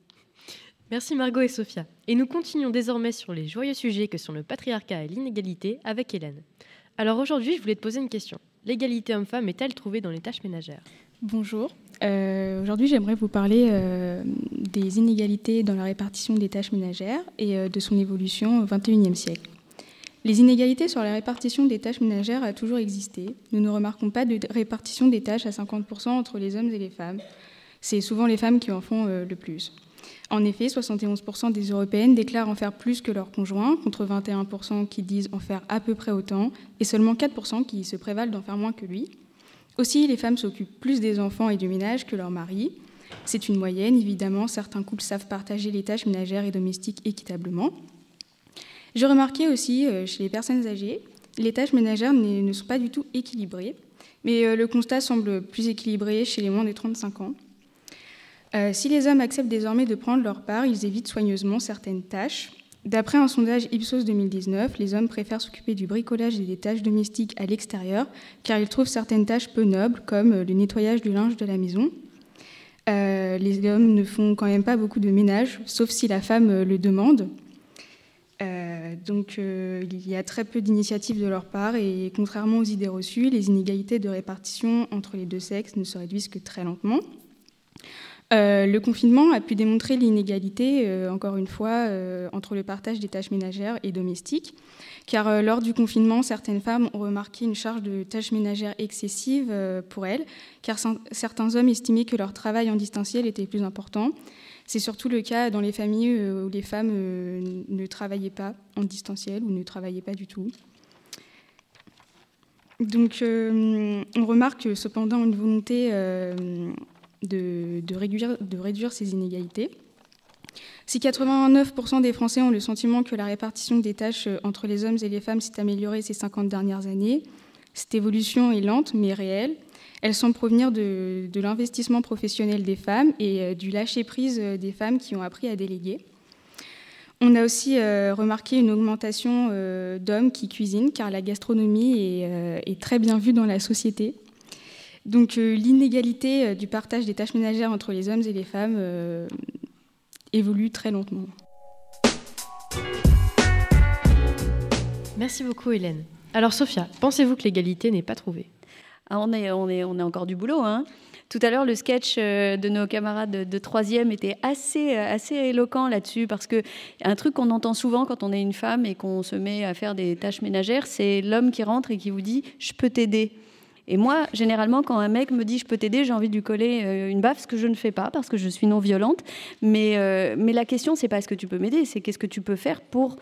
Merci Margot et Sophia. Et nous continuons désormais sur les joyeux sujets que sont le patriarcat et l'inégalité avec Hélène. Alors aujourd'hui, je voulais te poser une question. L'égalité homme-femme est-elle trouvée dans les tâches ménagères? Bonjour. Euh, Aujourd'hui, j'aimerais vous parler euh, des inégalités dans la répartition des tâches ménagères et euh, de son évolution au XXIe siècle. Les inégalités sur la répartition des tâches ménagères a toujours existé. Nous ne remarquons pas de répartition des tâches à 50% entre les hommes et les femmes. C'est souvent les femmes qui en font le plus. En effet, 71% des Européennes déclarent en faire plus que leurs conjoints, contre 21% qui disent en faire à peu près autant, et seulement 4% qui se prévalent d'en faire moins que lui. Aussi, les femmes s'occupent plus des enfants et du ménage que leurs maris. C'est une moyenne, évidemment, certains couples savent partager les tâches ménagères et domestiques équitablement. J'ai remarqué aussi euh, chez les personnes âgées, les tâches ménagères ne sont pas du tout équilibrées, mais euh, le constat semble plus équilibré chez les moins de 35 ans. Euh, si les hommes acceptent désormais de prendre leur part, ils évitent soigneusement certaines tâches. D'après un sondage Ipsos 2019, les hommes préfèrent s'occuper du bricolage et des tâches domestiques à l'extérieur, car ils trouvent certaines tâches peu nobles, comme euh, le nettoyage du linge de la maison. Euh, les hommes ne font quand même pas beaucoup de ménage, sauf si la femme euh, le demande. Donc il y a très peu d'initiatives de leur part et contrairement aux idées reçues, les inégalités de répartition entre les deux sexes ne se réduisent que très lentement. Euh, le confinement a pu démontrer l'inégalité, euh, encore une fois, euh, entre le partage des tâches ménagères et domestiques, car lors du confinement, certaines femmes ont remarqué une charge de tâches ménagères excessive pour elles, car certains hommes estimaient que leur travail en distanciel était plus important. C'est surtout le cas dans les familles où les femmes ne travaillaient pas en distanciel ou ne travaillaient pas du tout. Donc, on remarque cependant une volonté de, réduire, ces inégalités. Si 89% des Français ont le sentiment que la répartition des tâches euh, entre les hommes et les femmes s'est améliorée ces 50 dernières années, cette évolution est lente mais réelle. Elle semble provenir de, l'investissement professionnel des femmes et euh, du lâcher-prise euh, des femmes qui ont appris à déléguer. On a aussi remarqué une augmentation d'hommes qui cuisinent, car la gastronomie est très bien vue dans la société. Donc euh, l'inégalité euh, du partage des tâches ménagères entre les hommes et les femmes euh, évolue très lentement. Merci beaucoup Hélène. Alors Sophia, pensez-vous que l'égalité n'est pas trouvée? Ah, on, est, on, est, on a encore du boulot. Hein. Tout à l'heure, le sketch de nos camarades de, de troisième était assez, assez éloquent là-dessus, parce que un truc qu'on entend souvent quand on est une femme et qu'on se met à faire des tâches ménagères, c'est l'homme qui rentre et qui vous dit « je peux t'aider ». Et moi, généralement, quand un mec me dit je peux t'aider, j'ai envie de lui coller euh, une baffe, ce que je ne fais pas parce que je suis non violente. Mais, euh, mais la question, c'est pas est-ce que tu peux m'aider, c'est qu'est-ce que tu peux faire pour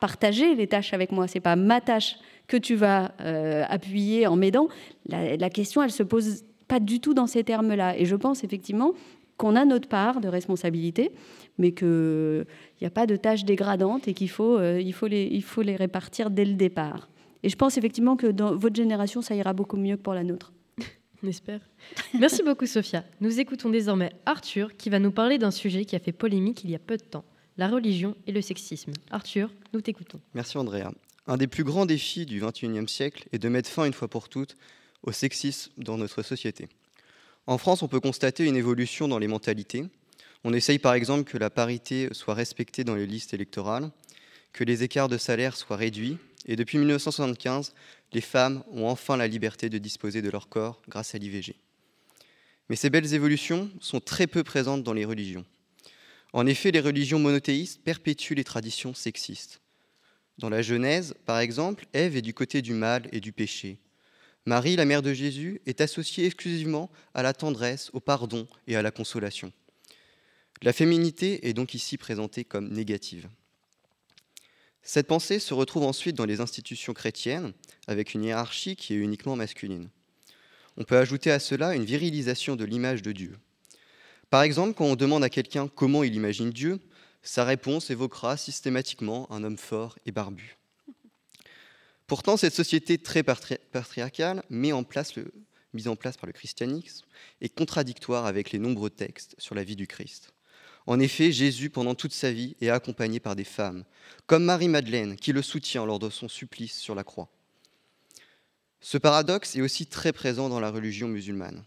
partager les tâches avec moi. C'est pas ma tâche que tu vas euh, appuyer en m'aidant. La, question, elle se pose pas du tout dans ces termes-là. Et je pense effectivement qu'on a notre part de responsabilité, mais qu'il n'y a pas de tâches dégradantes et qu'il faut, il faut, les, il faut les répartir dès le départ. Et je pense effectivement que dans votre génération, ça ira beaucoup mieux que pour la nôtre. On espère. Merci beaucoup Sophia. Nous écoutons désormais Arthur qui va nous parler d'un sujet qui a fait polémique il y a peu de temps, la religion et le sexisme. Arthur, nous t'écoutons. Merci Andrea. Un des plus grands défis du XXIe siècle est de mettre fin une fois pour toutes au sexisme dans notre société. En France, on peut constater une évolution dans les mentalités. On essaye par exemple que la parité soit respectée dans les listes électorales, que les écarts de salaire soient réduits, et depuis 1975, les femmes ont enfin la liberté de disposer de leur corps grâce à l'IVG. Mais ces belles évolutions sont très peu présentes dans les religions. En effet, les religions monothéistes perpétuent les traditions sexistes. Dans la Genèse, par exemple, Ève est du côté du mal et du péché. Marie, la mère de Jésus, est associée exclusivement à la tendresse, au pardon et à la consolation. La féminité est donc ici présentée comme négative. Cette pensée se retrouve ensuite dans les institutions chrétiennes, avec une hiérarchie qui est uniquement masculine. On peut ajouter à cela une virilisation de l'image de Dieu. Par exemple, quand on demande à quelqu'un comment il imagine Dieu, sa réponse évoquera systématiquement un homme fort et barbu. Pourtant, cette société très patri- patriarcale mise en place par le christianisme est contradictoire avec les nombreux textes sur la vie du Christ. En effet, Jésus, pendant toute sa vie, est accompagné par des femmes, comme Marie-Madeleine, qui le soutient lors de son supplice sur la croix. Ce paradoxe est aussi très présent dans la religion musulmane.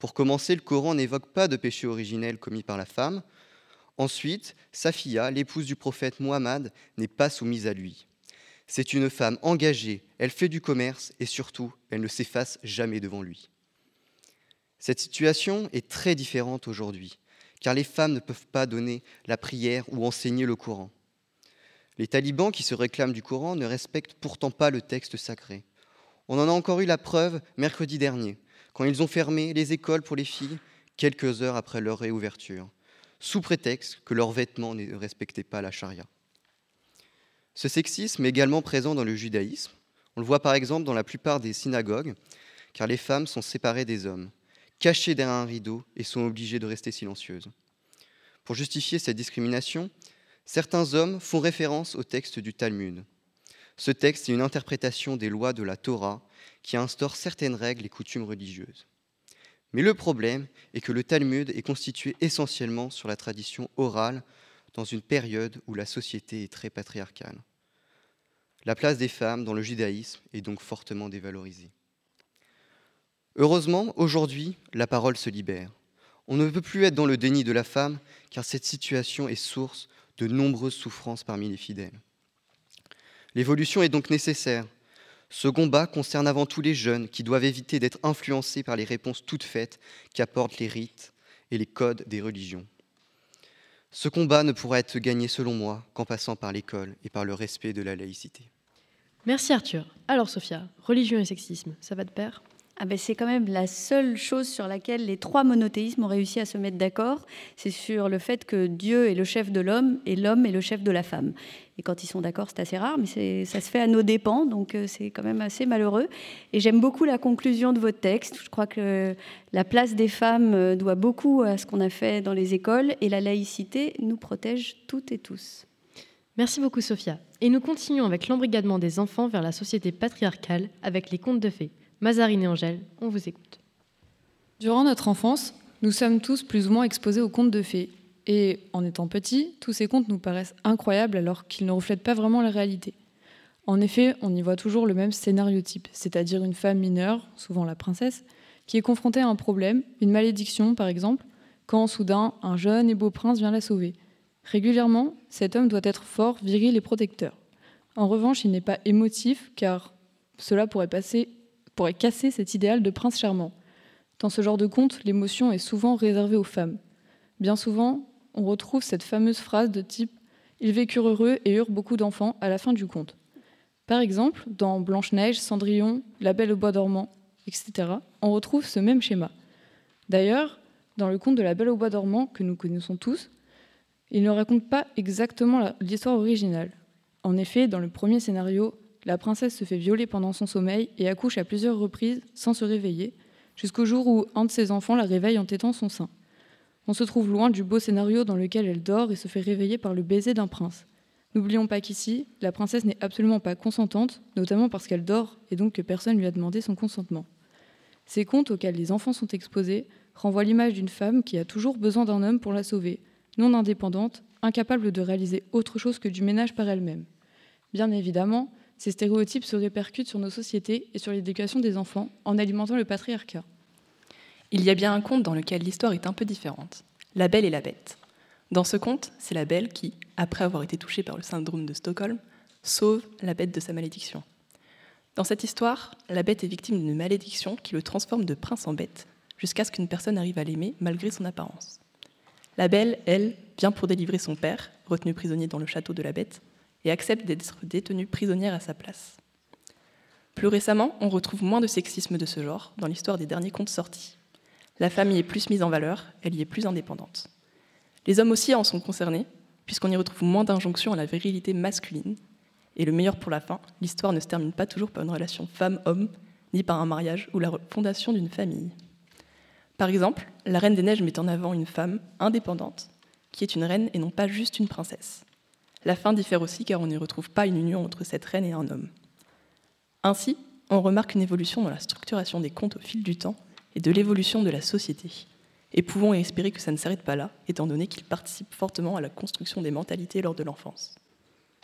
Pour commencer, le Coran n'évoque pas de péché originel commis par la femme. Ensuite, Safia, l'épouse du prophète Muhammad, n'est pas soumise à lui. C'est une femme engagée, elle fait du commerce et surtout, elle ne s'efface jamais devant lui. Cette situation est très différente aujourd'hui, car les femmes ne peuvent pas donner la prière ou enseigner le Coran. Les talibans qui se réclament du Coran ne respectent pourtant pas le texte sacré. On en a encore eu la preuve mercredi dernier, quand ils ont fermé les écoles pour les filles quelques heures après leur réouverture, sous prétexte que leurs vêtements ne respectaient pas la charia. Ce sexisme est également présent dans le judaïsme. On le voit par exemple dans la plupart des synagogues, car les femmes sont séparées des hommes, cachées derrière un rideau et sont obligées de rester silencieuses. Pour justifier cette discrimination, certains hommes font référence au texte du Talmud. Ce texte est une interprétation des lois de la Torah qui instaure certaines règles et coutumes religieuses. Mais le problème est que le Talmud est constitué essentiellement sur la tradition orale dans une période où la société est très patriarcale. La place des femmes dans le judaïsme est donc fortement dévalorisée. Heureusement, aujourd'hui, la parole se libère. On ne peut plus être dans le déni de la femme, car cette situation est source de nombreuses souffrances parmi les fidèles. L'évolution est donc nécessaire. Ce combat concerne avant tout les jeunes qui doivent éviter d'être influencés par les réponses toutes faites qu'apportent les rites et les codes des religions. Ce combat ne pourra être gagné, selon moi, qu'en passant par l'école et par le respect de la laïcité. Merci Arthur. Alors Sophia, religion et sexisme, ça va de pair? Ah ben c'est quand même la seule chose sur laquelle les trois monothéismes ont réussi à se mettre d'accord. C'est sur le fait que Dieu est le chef de l'homme et l'homme est le chef de la femme. Et quand ils sont d'accord, c'est assez rare, mais ça se fait à nos dépens, donc euh, c'est quand même assez malheureux. Et j'aime beaucoup la conclusion de votre texte. Je crois que la place des femmes euh, doit beaucoup à ce qu'on a fait dans les écoles et la laïcité nous protège toutes et tous. Merci beaucoup Sophia. Et nous continuons avec l'embrigadement des enfants vers la société patriarcale avec les contes de fées. Mazarine et Angèle, on vous écoute. Durant notre enfance, nous sommes tous plus ou moins exposés aux contes de fées. Et en étant petits, tous ces contes nous paraissent incroyables alors qu'ils ne reflètent pas vraiment la réalité. En effet, on y voit toujours le même scénario type, c'est-à-dire une femme mineure, souvent la princesse, qui est confrontée à un problème, une malédiction par exemple, quand soudain un jeune et beau prince vient la sauver. Régulièrement, cet homme doit être fort, viril et protecteur. En revanche, il n'est pas émotif car cela pourrait passer pourrait casser cet idéal de prince charmant. Dans ce genre de conte, l'émotion est souvent réservée aux femmes. Bien souvent, on retrouve cette fameuse phrase de type Ils vécurent heureux et eurent beaucoup d'enfants à la fin du conte. Par exemple, dans Blanche-Neige, Cendrillon, La Belle au bois dormant, etc., on retrouve ce même schéma. D'ailleurs, dans le conte de La Belle au bois dormant, que nous connaissons tous, il ne raconte pas exactement l'histoire originale. En effet, dans le premier scénario, la princesse se fait violer pendant son sommeil et accouche à plusieurs reprises sans se réveiller, jusqu'au jour où un de ses enfants la réveille en tétant son sein. On se trouve loin du beau scénario dans lequel elle dort et se fait réveiller par le baiser d'un prince. N'oublions pas qu'ici, la princesse n'est absolument pas consentante, notamment parce qu'elle dort et donc que personne lui a demandé son consentement. Ces contes auxquels les enfants sont exposés renvoient l'image d'une femme qui a toujours besoin d'un homme pour la sauver, non indépendante, incapable de réaliser autre chose que du ménage par elle-même. Bien évidemment, ces stéréotypes se répercutent sur nos sociétés et sur l'éducation des enfants en alimentant le patriarcat. Il y a bien un conte dans lequel l'histoire est un peu différente. La Belle et la Bête. Dans ce conte, c'est la Belle qui, après avoir été touchée par le syndrome de Stockholm, sauve la Bête de sa malédiction. Dans cette histoire, la Bête est victime d'une malédiction qui le transforme de prince en bête, jusqu'à ce qu'une personne arrive à l'aimer malgré son apparence. La Belle, elle, vient pour délivrer son père, retenu prisonnier dans le château de la Bête, et accepte d'être détenue prisonnière à sa place. Plus récemment, on retrouve moins de sexisme de ce genre dans l'histoire des derniers contes sortis. La femme y est plus mise en valeur, elle y est plus indépendante. Les hommes aussi en sont concernés, puisqu'on y retrouve moins d'injonctions à la virilité masculine. Et le meilleur pour la fin, l'histoire ne se termine pas toujours par une relation femme-homme, ni par un mariage ou la fondation d'une famille. Par exemple, La Reine des Neiges met en avant une femme indépendante, qui est une reine et non pas juste une princesse. La fin diffère aussi car on n'y retrouve pas une union entre cette reine et un homme. Ainsi, on remarque une évolution dans la structuration des contes au fil du temps et de l'évolution de la société. Et pouvons espérer que ça ne s'arrête pas là, étant donné qu'ils participent fortement à la construction des mentalités lors de l'enfance.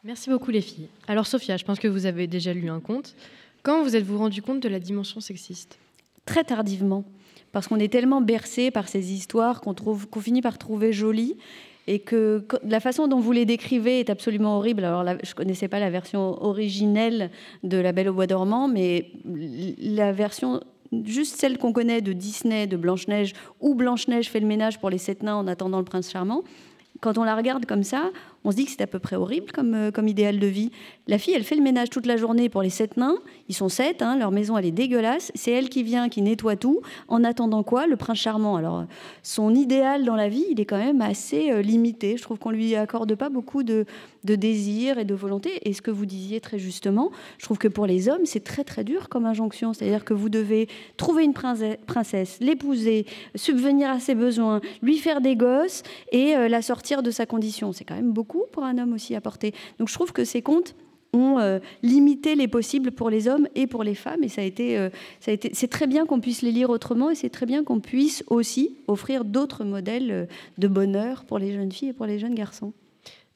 Merci beaucoup les filles. Alors Sophia, je pense que vous avez déjà lu un conte. Quand vous êtes-vous rendu compte de la dimension sexiste? Très tardivement, parce qu'on est tellement bercé par ces histoires qu'on trouve, qu'on finit par trouver jolies et que la façon dont vous les décrivez est absolument horrible. Alors, je ne connaissais pas la version originelle de La Belle au Bois dormant, mais la version juste celle qu'on connaît de Disney, de Blanche-Neige, où Blanche-Neige fait le ménage pour les sept nains en attendant le prince charmant, quand on la regarde comme ça, on se dit que c'est à peu près horrible comme, euh, comme idéal de vie. La fille, elle fait le ménage toute la journée pour les sept nains. Ils sont sept, hein, leur maison, elle est dégueulasse. C'est elle qui vient, qui nettoie tout. En attendant quoi Le prince charmant. Alors, son idéal dans la vie, il est quand même assez euh, limité. Je trouve qu'on lui accorde pas beaucoup de, de désir et de volonté. Et ce que vous disiez très justement, je trouve que pour les hommes, c'est très très dur comme injonction. C'est-à-dire que vous devez trouver une princesse, l'épouser, subvenir à ses besoins, lui faire des gosses et euh, la sortir de sa condition. C'est quand même beaucoup pour un homme aussi à porter. Donc je trouve que ces contes ont euh, limité les possibles pour les hommes et pour les femmes. Et ça a été, euh, ça a été, c'est très bien qu'on puisse les lire autrement et c'est très bien qu'on puisse aussi offrir d'autres modèles euh, de bonheur pour les jeunes filles et pour les jeunes garçons.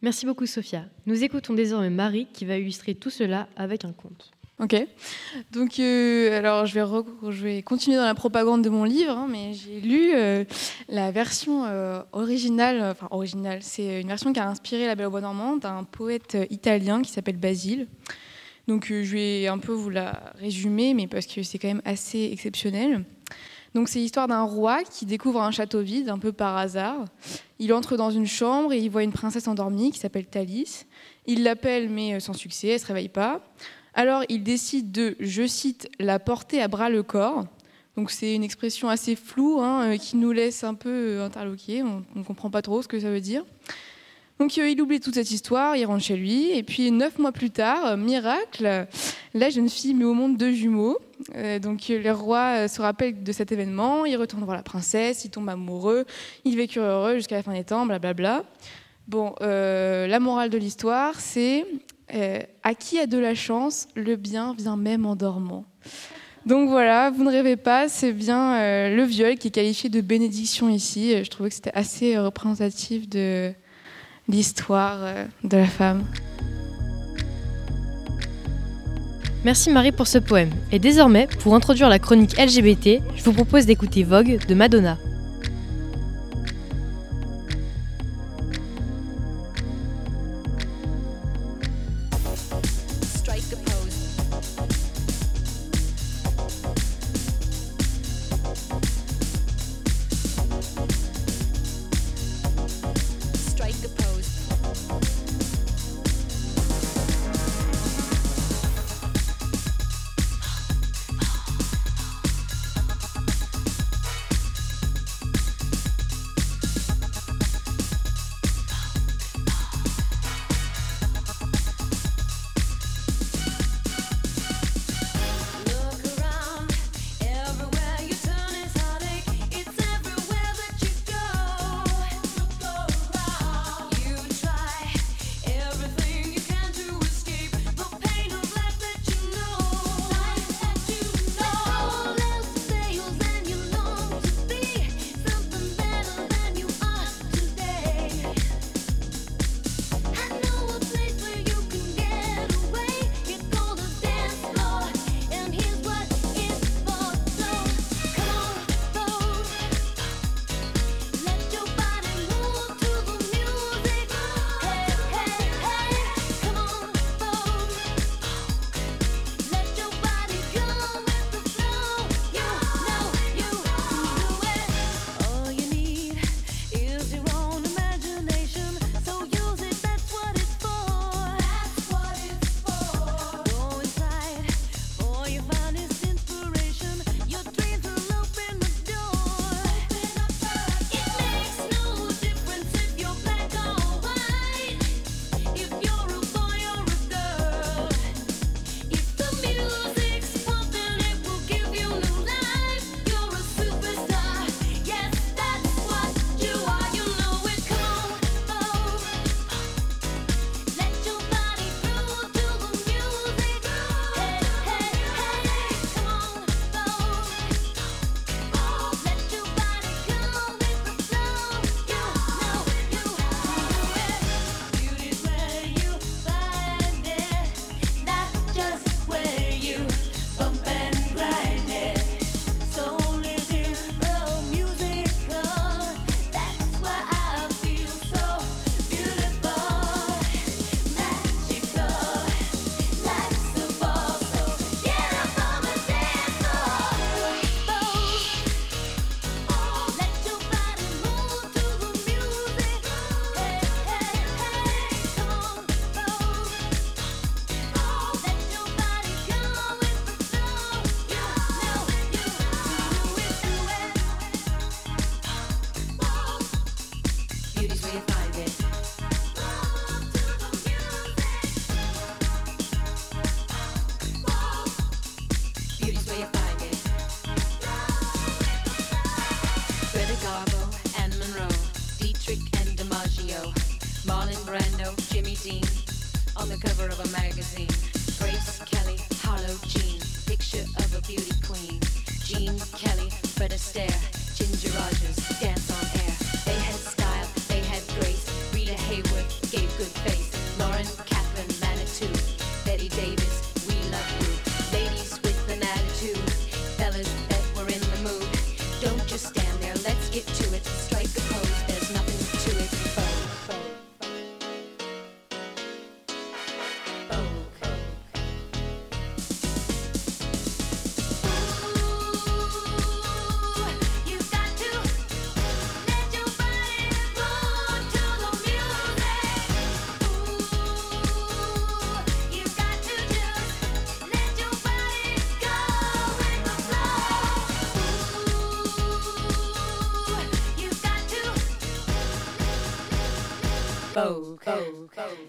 Merci beaucoup, Sophia. Nous écoutons désormais Marie qui va illustrer tout cela avec un conte. Ok. Donc, euh, alors, je vais, continuer dans la propagande de mon livre, hein, mais j'ai lu euh, la version euh, originale. Enfin, originale, c'est une version qui a inspiré La Belle au Bois normand d'un poète italien qui s'appelle Basile. Donc, je vais un peu vous la résumer, mais parce que c'est quand même assez exceptionnel. Donc, c'est l'histoire d'un roi qui découvre un château vide, un peu par hasard. Il entre dans une chambre et il voit une princesse endormie qui s'appelle Thalys. Il l'appelle, mais sans succès, elle ne se réveille pas. Alors il décide de, je cite, la porter à bras le corps. Donc c'est une expression assez floue hein, euh, qui nous laisse un peu euh, interloquer, on ne comprend pas trop ce que ça veut dire. Donc euh, il oublie toute cette histoire, il rentre chez lui, et puis neuf mois plus tard, miracle, la jeune fille met au monde deux jumeaux. donc le roi se rappelle de cet événement, il retourne voir la princesse, il tombe amoureux, il vécut heureux jusqu'à la fin des temps, blablabla. Bon, la morale de l'histoire, c'est euh, à qui a de la chance, le bien vient même en dormant. Donc voilà, vous ne rêvez pas, c'est bien euh, le viol qui est qualifié de bénédiction ici. Je trouvais que c'était assez représentatif de l'histoire euh, de la femme. Merci Marie pour ce poème. Et désormais, pour introduire la chronique LGBT, je vous propose d'écouter Vogue de Madonna.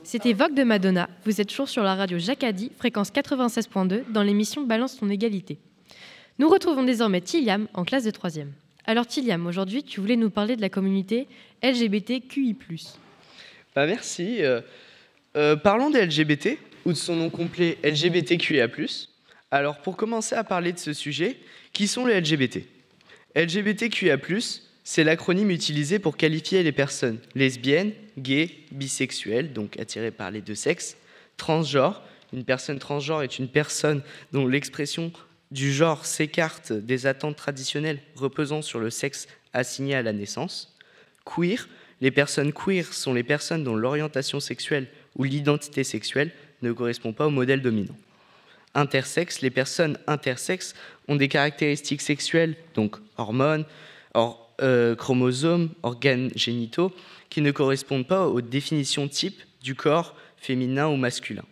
C'était Vogue de Madonna. Vous êtes toujours sur la radio Jacadi, fréquence 96.2, dans l'émission Balance ton égalité. Nous retrouvons désormais Tiliam en classe de 3e. Alors Tiliam, aujourd'hui, tu voulais nous parler de la communauté LGBTQI+. Bah merci. Euh, euh, parlons des LGBT, ou de son nom complet LGBTQIA+. Alors pour commencer à parler de ce sujet, qui sont les LGBT LGBTQIA+, c'est l'acronyme utilisé pour qualifier les personnes lesbiennes, gays, bisexuelles, donc attirées par les deux sexes, transgenres. Une personne transgenre est une personne dont l'expression du genre s'écarte des attentes traditionnelles reposant sur le sexe assigné à la naissance. Queer, les personnes queer sont les personnes dont l'orientation sexuelle ou l'identité sexuelle ne correspond pas au modèle dominant. Intersexe, les personnes intersexes ont des caractéristiques sexuelles, donc hormones, euh, chromosomes, organes génitaux, qui ne correspondent pas aux définitions types du corps féminin ou masculin.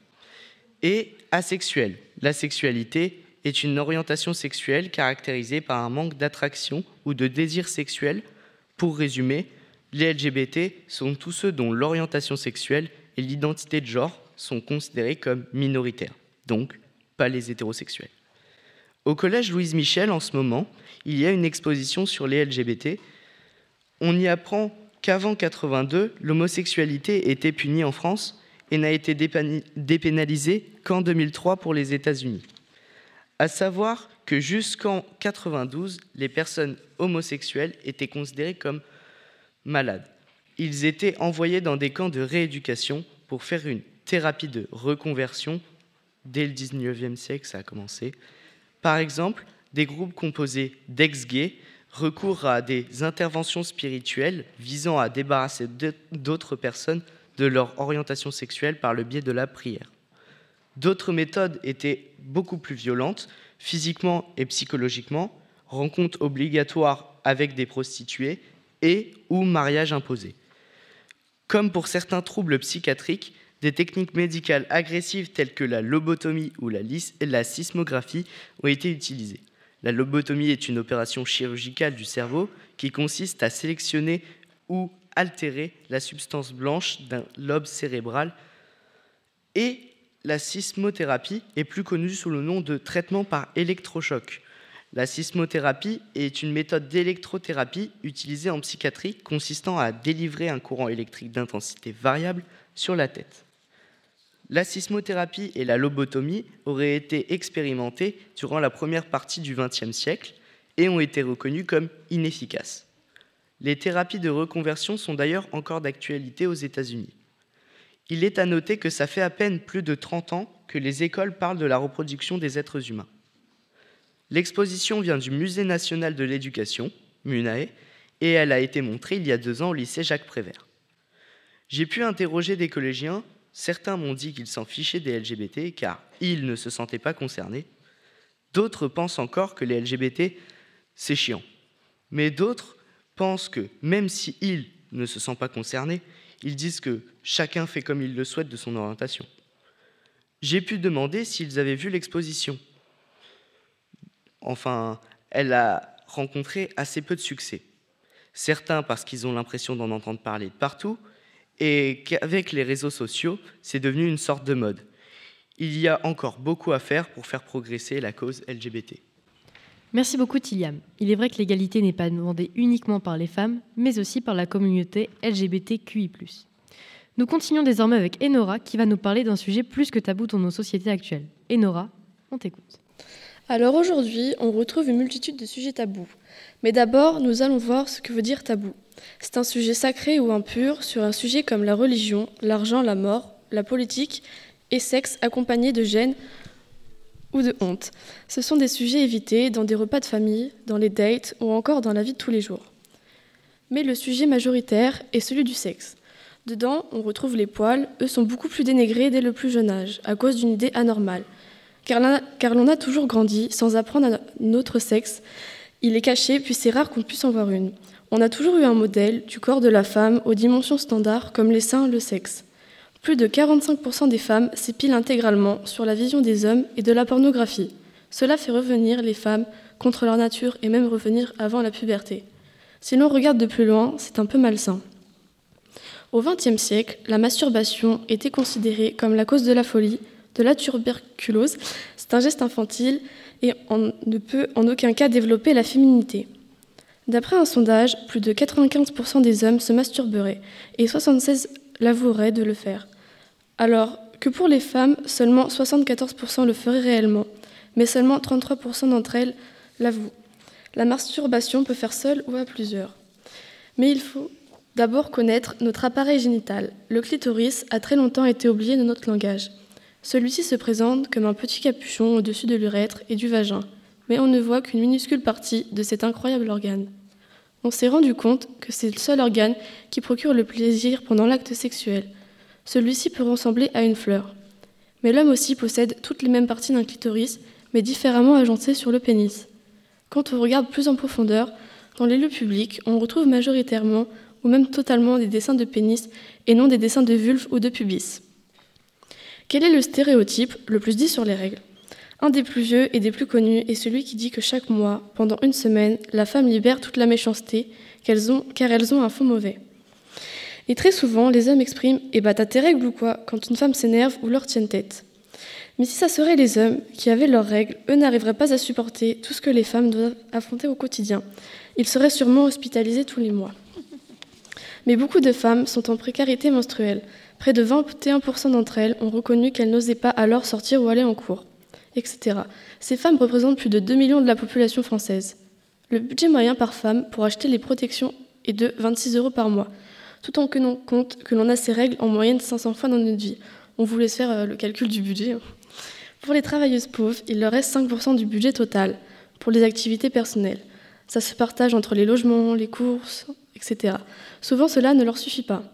Et asexuel, la sexualité est une orientation sexuelle caractérisée par un manque d'attraction ou de désir sexuel. Pour résumer, les LGBT sont tous ceux dont l'orientation sexuelle et l'identité de genre sont considérés comme minoritaires, donc pas les hétérosexuels. Au collège Louise Michel, en ce moment, il y a une exposition sur les LGBT. On y apprend qu'avant 82, l'homosexualité était punie en France et n'a été dépénalisée qu'en 2003 pour les États-Unis. À savoir que jusqu'en 92, les personnes homosexuelles étaient considérées comme malades. Ils étaient envoyés dans des camps de rééducation pour faire une thérapie de reconversion. Dès le 19e siècle, ça a commencé. Par exemple, des groupes composés d'ex-gays recourent à des interventions spirituelles visant à débarrasser d'autres personnes de leur orientation sexuelle par le biais de la prière. D'autres méthodes étaient beaucoup plus violentes, physiquement et psychologiquement, rencontres obligatoires avec des prostituées et ou mariage imposé. Comme pour certains troubles psychiatriques, des techniques médicales agressives telles que la lobotomie ou la, sismographie ont été utilisées. La lobotomie est une opération chirurgicale du cerveau qui consiste à sélectionner ou altérer la substance blanche d'un lobe cérébral. Et la sismothérapie est plus connue sous le nom de traitement par électrochoc. La sismothérapie est une méthode d'électrothérapie utilisée en psychiatrie consistant à délivrer un courant électrique d'intensité variable sur la tête. La sismothérapie et la lobotomie auraient été expérimentées durant la première partie du XXe siècle et ont été reconnues comme inefficaces. Les thérapies de reconversion sont d'ailleurs encore d'actualité aux États-Unis. Il est à noter que ça fait à peine plus de 30 ans que les écoles parlent de la reproduction des êtres humains. L'exposition vient du Musée national de l'éducation, MUNAE, et elle a été montrée il y a deux ans au lycée Jacques Prévert. J'ai pu interroger des collégiens Certains m'ont dit qu'ils s'en fichaient des LGBT car ils ne se sentaient pas concernés. D'autres pensent encore que les LGBT, c'est chiant. Mais d'autres pensent que même si ils ne se sentent pas concernés, ils disent que chacun fait comme il le souhaite de son orientation. J'ai pu demander s'ils avaient vu l'exposition. Enfin, elle a rencontré assez peu de succès. Certains parce qu'ils ont l'impression d'en entendre parler partout, et qu'avec les réseaux sociaux, c'est devenu une sorte de mode. Il y a encore beaucoup à faire pour faire progresser la cause LGBT. Merci beaucoup Tiliam. Il est vrai que l'égalité n'est pas demandée uniquement par les femmes, mais aussi par la communauté LGBTQI. Nous continuons désormais avec Enora qui va nous parler d'un sujet plus que tabou dans nos sociétés actuelles. Enora, on t'écoute. Alors aujourd'hui, on retrouve une multitude de sujets tabous. Mais d'abord, nous allons voir ce que veut dire tabou. C'est un sujet sacré ou impur sur un sujet comme la religion, l'argent, la mort, la politique et sexe accompagné de gêne ou de honte. Ce sont des sujets évités dans des repas de famille, dans les dates ou encore dans la vie de tous les jours. Mais le sujet majoritaire est celui du sexe. Dedans, on retrouve les poils, eux sont beaucoup plus dénégrés dès le plus jeune âge, à cause d'une idée anormale. Car, l'on a toujours grandi sans apprendre à notre sexe. Il est caché, puis c'est rare qu'on puisse en voir une. On a toujours eu un modèle du corps de la femme aux dimensions standards comme les seins, le sexe. Plus de 45% des femmes s'épilent intégralement sur la vision des hommes et de la pornographie. Cela fait revenir les femmes contre leur nature et même revenir avant la puberté. Si l'on regarde de plus loin, c'est un peu malsain. Au XXe siècle, la masturbation était considérée comme la cause de la folie, de la tuberculose. C'est un geste infantile et on ne peut en aucun cas développer la féminité. D'après un sondage, plus de 95% des hommes se masturberaient et 76 l'avoueraient de le faire. Alors que pour les femmes, seulement 74% le feraient réellement, mais seulement 33% d'entre elles l'avouent. La masturbation peut faire seule ou à plusieurs. Mais il faut d'abord connaître notre appareil génital. Le clitoris a très longtemps été oublié de notre langage. Celui-ci se présente comme un petit capuchon au-dessus de l'urètre et du vagin, mais on ne voit qu'une minuscule partie de cet incroyable organe. On s'est rendu compte que c'est le seul organe qui procure le plaisir pendant l'acte sexuel. Celui-ci peut ressembler à une fleur. Mais l'homme aussi possède toutes les mêmes parties d'un clitoris, mais différemment agencées sur le pénis. Quand on regarde plus en profondeur, dans les lieux publics, on retrouve majoritairement ou même totalement des dessins de pénis et non des dessins de vulve ou de pubis. Quel est le stéréotype le plus dit sur les règles? Un des plus vieux et des plus connus est celui qui dit que chaque mois, pendant une semaine, la femme libère toute la méchanceté qu'elles ont, car elles ont un faux mauvais. Et très souvent, les hommes expriment Eh bah t'as tes règles ou quoi? quand une femme s'énerve ou leur tienne tête. Mais si ça serait les hommes qui avaient leurs règles, eux n'arriveraient pas à supporter tout ce que les femmes doivent affronter au quotidien. Ils seraient sûrement hospitalisés tous les mois. Mais beaucoup de femmes sont en précarité menstruelle. Près de 21% d'entre elles ont reconnu qu'elles n'osaient pas alors sortir ou aller en cours, etc. Ces femmes représentent plus de 2 millions de la population française. Le budget moyen par femme pour acheter les protections est de 26 euros par mois, tout en tenant compte que l'on a ces règles en moyenne 500 fois dans notre vie. On vous laisse faire euh, le calcul du budget. Pour les travailleuses pauvres, il leur reste 5% du budget total pour les activités personnelles. Ça se partage entre les logements, les courses, etc. Souvent, cela ne leur suffit pas.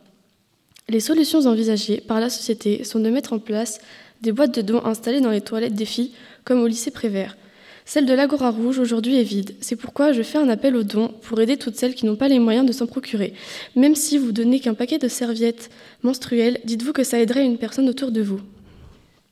Les solutions envisagées par la société sont de mettre en place des boîtes de dons installées dans les toilettes des filles, comme au lycée Prévert. Celle de l'Agora Rouge aujourd'hui est vide. C'est pourquoi je fais un appel aux dons pour aider toutes celles qui n'ont pas les moyens de s'en procurer. Même si vous donnez qu'un paquet de serviettes menstruelles, dites-vous que ça aiderait une personne autour de vous.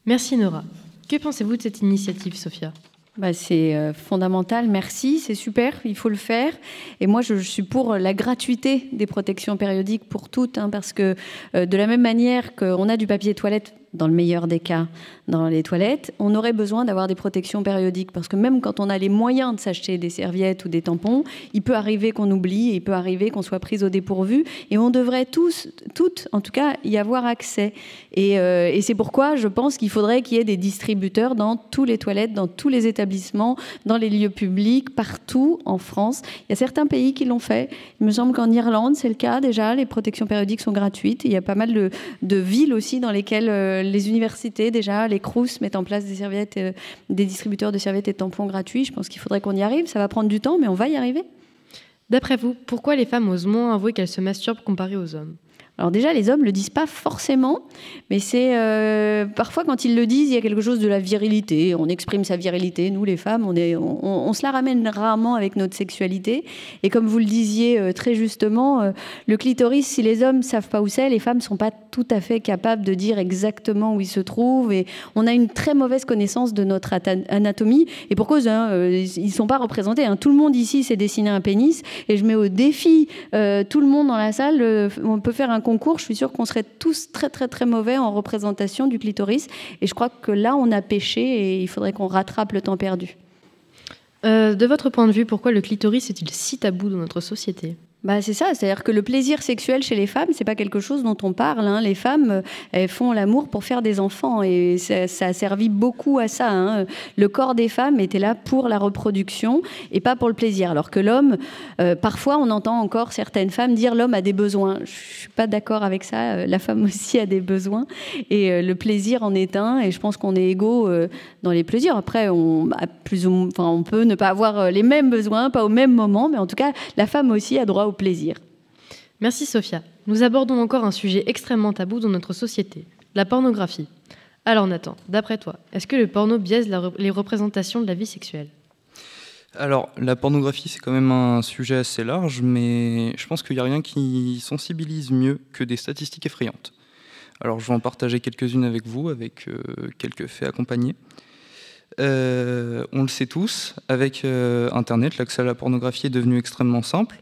Merci Nora. Que pensez-vous de cette initiative, Sophia? Bah, c'est euh, fondamental, merci, c'est super, il faut le faire. Et moi, je, suis pour la gratuité des protections périodiques pour toutes, hein, parce que euh, de la même manière qu'on a du papier toilette dans le meilleur des cas, dans les toilettes, on aurait besoin d'avoir des protections périodiques. Parce que même quand on a les moyens de s'acheter des serviettes ou des tampons, il peut arriver qu'on oublie, il peut arriver qu'on soit prise au dépourvu. Et on devrait tous, toutes, en tout cas, y avoir accès. Et, euh, et c'est pourquoi je pense qu'il faudrait qu'il y ait des distributeurs dans tous les toilettes, dans tous les établissements, dans les lieux publics, partout en France. Il y a certains pays qui l'ont fait. Il me semble qu'en Irlande, c'est le cas déjà. Les protections périodiques sont gratuites. Il y a pas mal de, de villes aussi dans lesquelles euh, les universités, déjà, les CRUS mettent en place des serviettes, euh, des distributeurs de serviettes et tampons gratuits. Je pense qu'il faudrait qu'on y arrive. Ça va prendre du temps, mais on va y arriver. D'après vous, pourquoi les femmes osent moins avouer qu'elles se masturbent comparées aux hommes? Alors déjà, les hommes ne le disent pas forcément, mais c'est euh, parfois quand ils le disent, il y a quelque chose de la virilité. On exprime sa virilité. Nous, les femmes, on, se la ramène rarement avec notre sexualité. Et comme vous le disiez euh, très justement, euh, le clitoris, si les hommes savent pas où c'est, les femmes sont pas tout à fait capables de dire exactement où il se trouve. Et on a une très mauvaise connaissance de notre anatomie. Et pour cause, hein, ils sont pas représentés. Hein. Tout le monde ici s'est dessiné un pénis. Et je mets au défi tout le monde dans la salle. on peut faire un je suis sûre qu'on serait tous très très très mauvais en représentation du clitoris. Et je crois que là, on a péché et il faudrait qu'on rattrape le temps perdu. Euh, de votre point de vue, pourquoi le clitoris est-il si tabou dans notre société? Bah, c'est ça, c'est-à-dire que le plaisir sexuel chez les femmes, c'est pas quelque chose dont on parle. Hein. Les femmes, euh, elles font l'amour pour faire des enfants et ça, a servi beaucoup à ça. Hein. Le corps des femmes était là pour la reproduction et pas pour le plaisir. Alors que l'homme, euh, parfois, on entend encore certaines femmes dire l'homme a des besoins. Je suis pas d'accord avec ça. Euh, la femme aussi a des besoins et le plaisir en est un. Et je pense qu'on est égaux dans les plaisirs. Après, on, plus enfin, on peut ne pas avoir les mêmes besoins, pas au même moment, mais en tout cas, la femme aussi a droit au Merci Sophia. Nous abordons encore un sujet extrêmement tabou dans notre société, la pornographie. Alors Nathan, d'après toi, est-ce que le porno biaise les représentations de la vie sexuelle? Alors, la pornographie, c'est quand même un sujet assez large, mais je pense qu'il n'y a rien qui sensibilise mieux que des statistiques effrayantes. Alors, je vais en partager quelques-unes avec vous, avec euh, quelques faits accompagnés. Euh, on le sait tous, avec euh, Internet, l'accès à la pornographie est devenu extrêmement simple.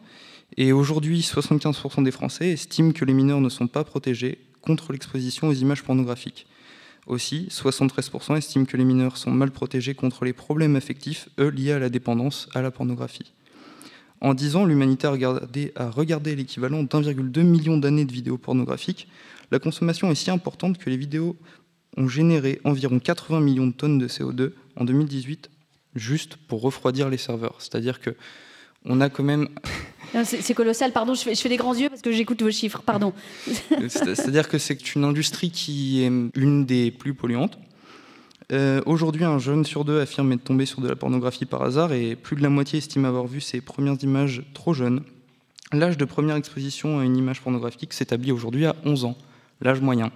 Et aujourd'hui, 75% des Français estiment que les mineurs ne sont pas protégés contre l'exposition aux images pornographiques. Aussi, 73% estiment que les mineurs sont mal protégés contre les problèmes affectifs, eux, liés à la dépendance à la pornographie. En 10 ans, l'humanité a regardé, l'équivalent d'1,2 million d'années de vidéos pornographiques. La consommation est si importante que les vidéos ont généré environ 80 millions de tonnes de CO2 en 2018 juste pour refroidir les serveurs. C'est-à-dire que on a quand même C'est colossal, pardon, je fais, des grands yeux parce que j'écoute vos chiffres, pardon. C'est- C'est-à-dire que c'est une industrie qui est une des plus polluantes. Euh, Aujourd'hui, un jeune sur deux affirme être tombé sur de la pornographie par hasard et plus de la moitié estime avoir vu ses premières images trop jeunes. L'âge de première exposition à une image pornographique s'établit aujourd'hui à 11 ans, l'âge moyen,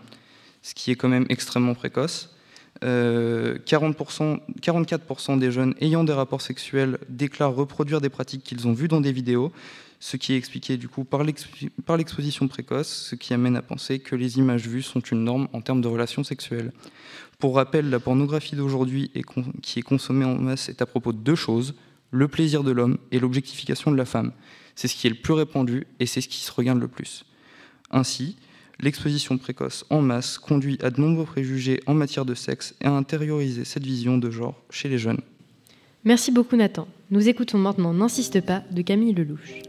ce qui est quand même extrêmement précoce. Euh, 40%, 44% des jeunes ayant des rapports sexuels déclarent reproduire des pratiques qu'ils ont vues dans des vidéos, ce qui est expliqué du coup par l'ex- par l'exposition précoce, ce qui amène à penser que les images vues sont une norme en termes de relations sexuelles. Pour rappel, la pornographie d'aujourd'hui qui est consommée en masse est à propos de deux choses, le plaisir de l'homme et l'objectification de la femme. C'est ce qui est le plus répandu et c'est ce qui se regarde le plus. Ainsi, l'exposition précoce en masse conduit à de nombreux préjugés en matière de sexe et à intérioriser cette vision de genre chez les jeunes. Merci beaucoup Nathan. Nous écoutons maintenant N'insiste pas de Camille Lelouch.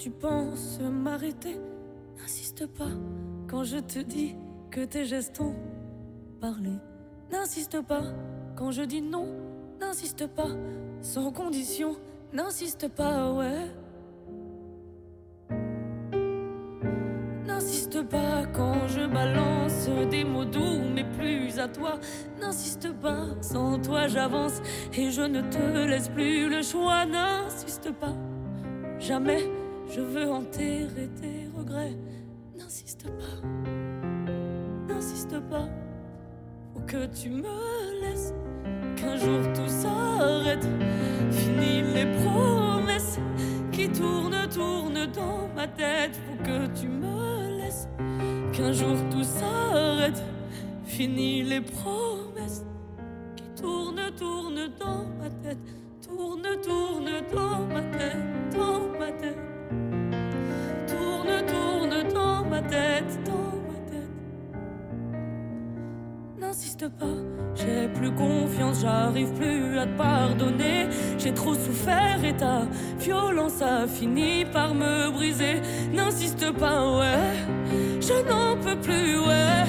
Tu penses m'arrêter. N'insiste pas quand je te dis que tes gestes ont parlé. N'insiste pas quand je dis non. N'insiste pas sans condition. N'insiste pas, ouais. N'insiste pas quand je balance des mots doux, mais plus à toi. N'insiste pas, sans toi j'avance et je ne te laisse plus le choix. N'insiste pas, jamais je veux enterrer tes regrets. N'insiste pas, n'insiste pas, faut que tu me laisses. Qu'un jour tout s'arrête, fini les promesses qui tournent, tournent dans ma tête. Faut que tu me laisses. Qu'un jour tout s'arrête, fini les promesses qui tournent, tournent dans ma tête. Tourne, tourne dans ma tête, dans ma tête. Ma tête, dans ma tête. N'insiste pas, j'ai plus confiance, j'arrive plus à te pardonner. J'ai trop souffert et ta violence a fini par me briser. N'insiste pas, ouais, je n'en peux plus, ouais.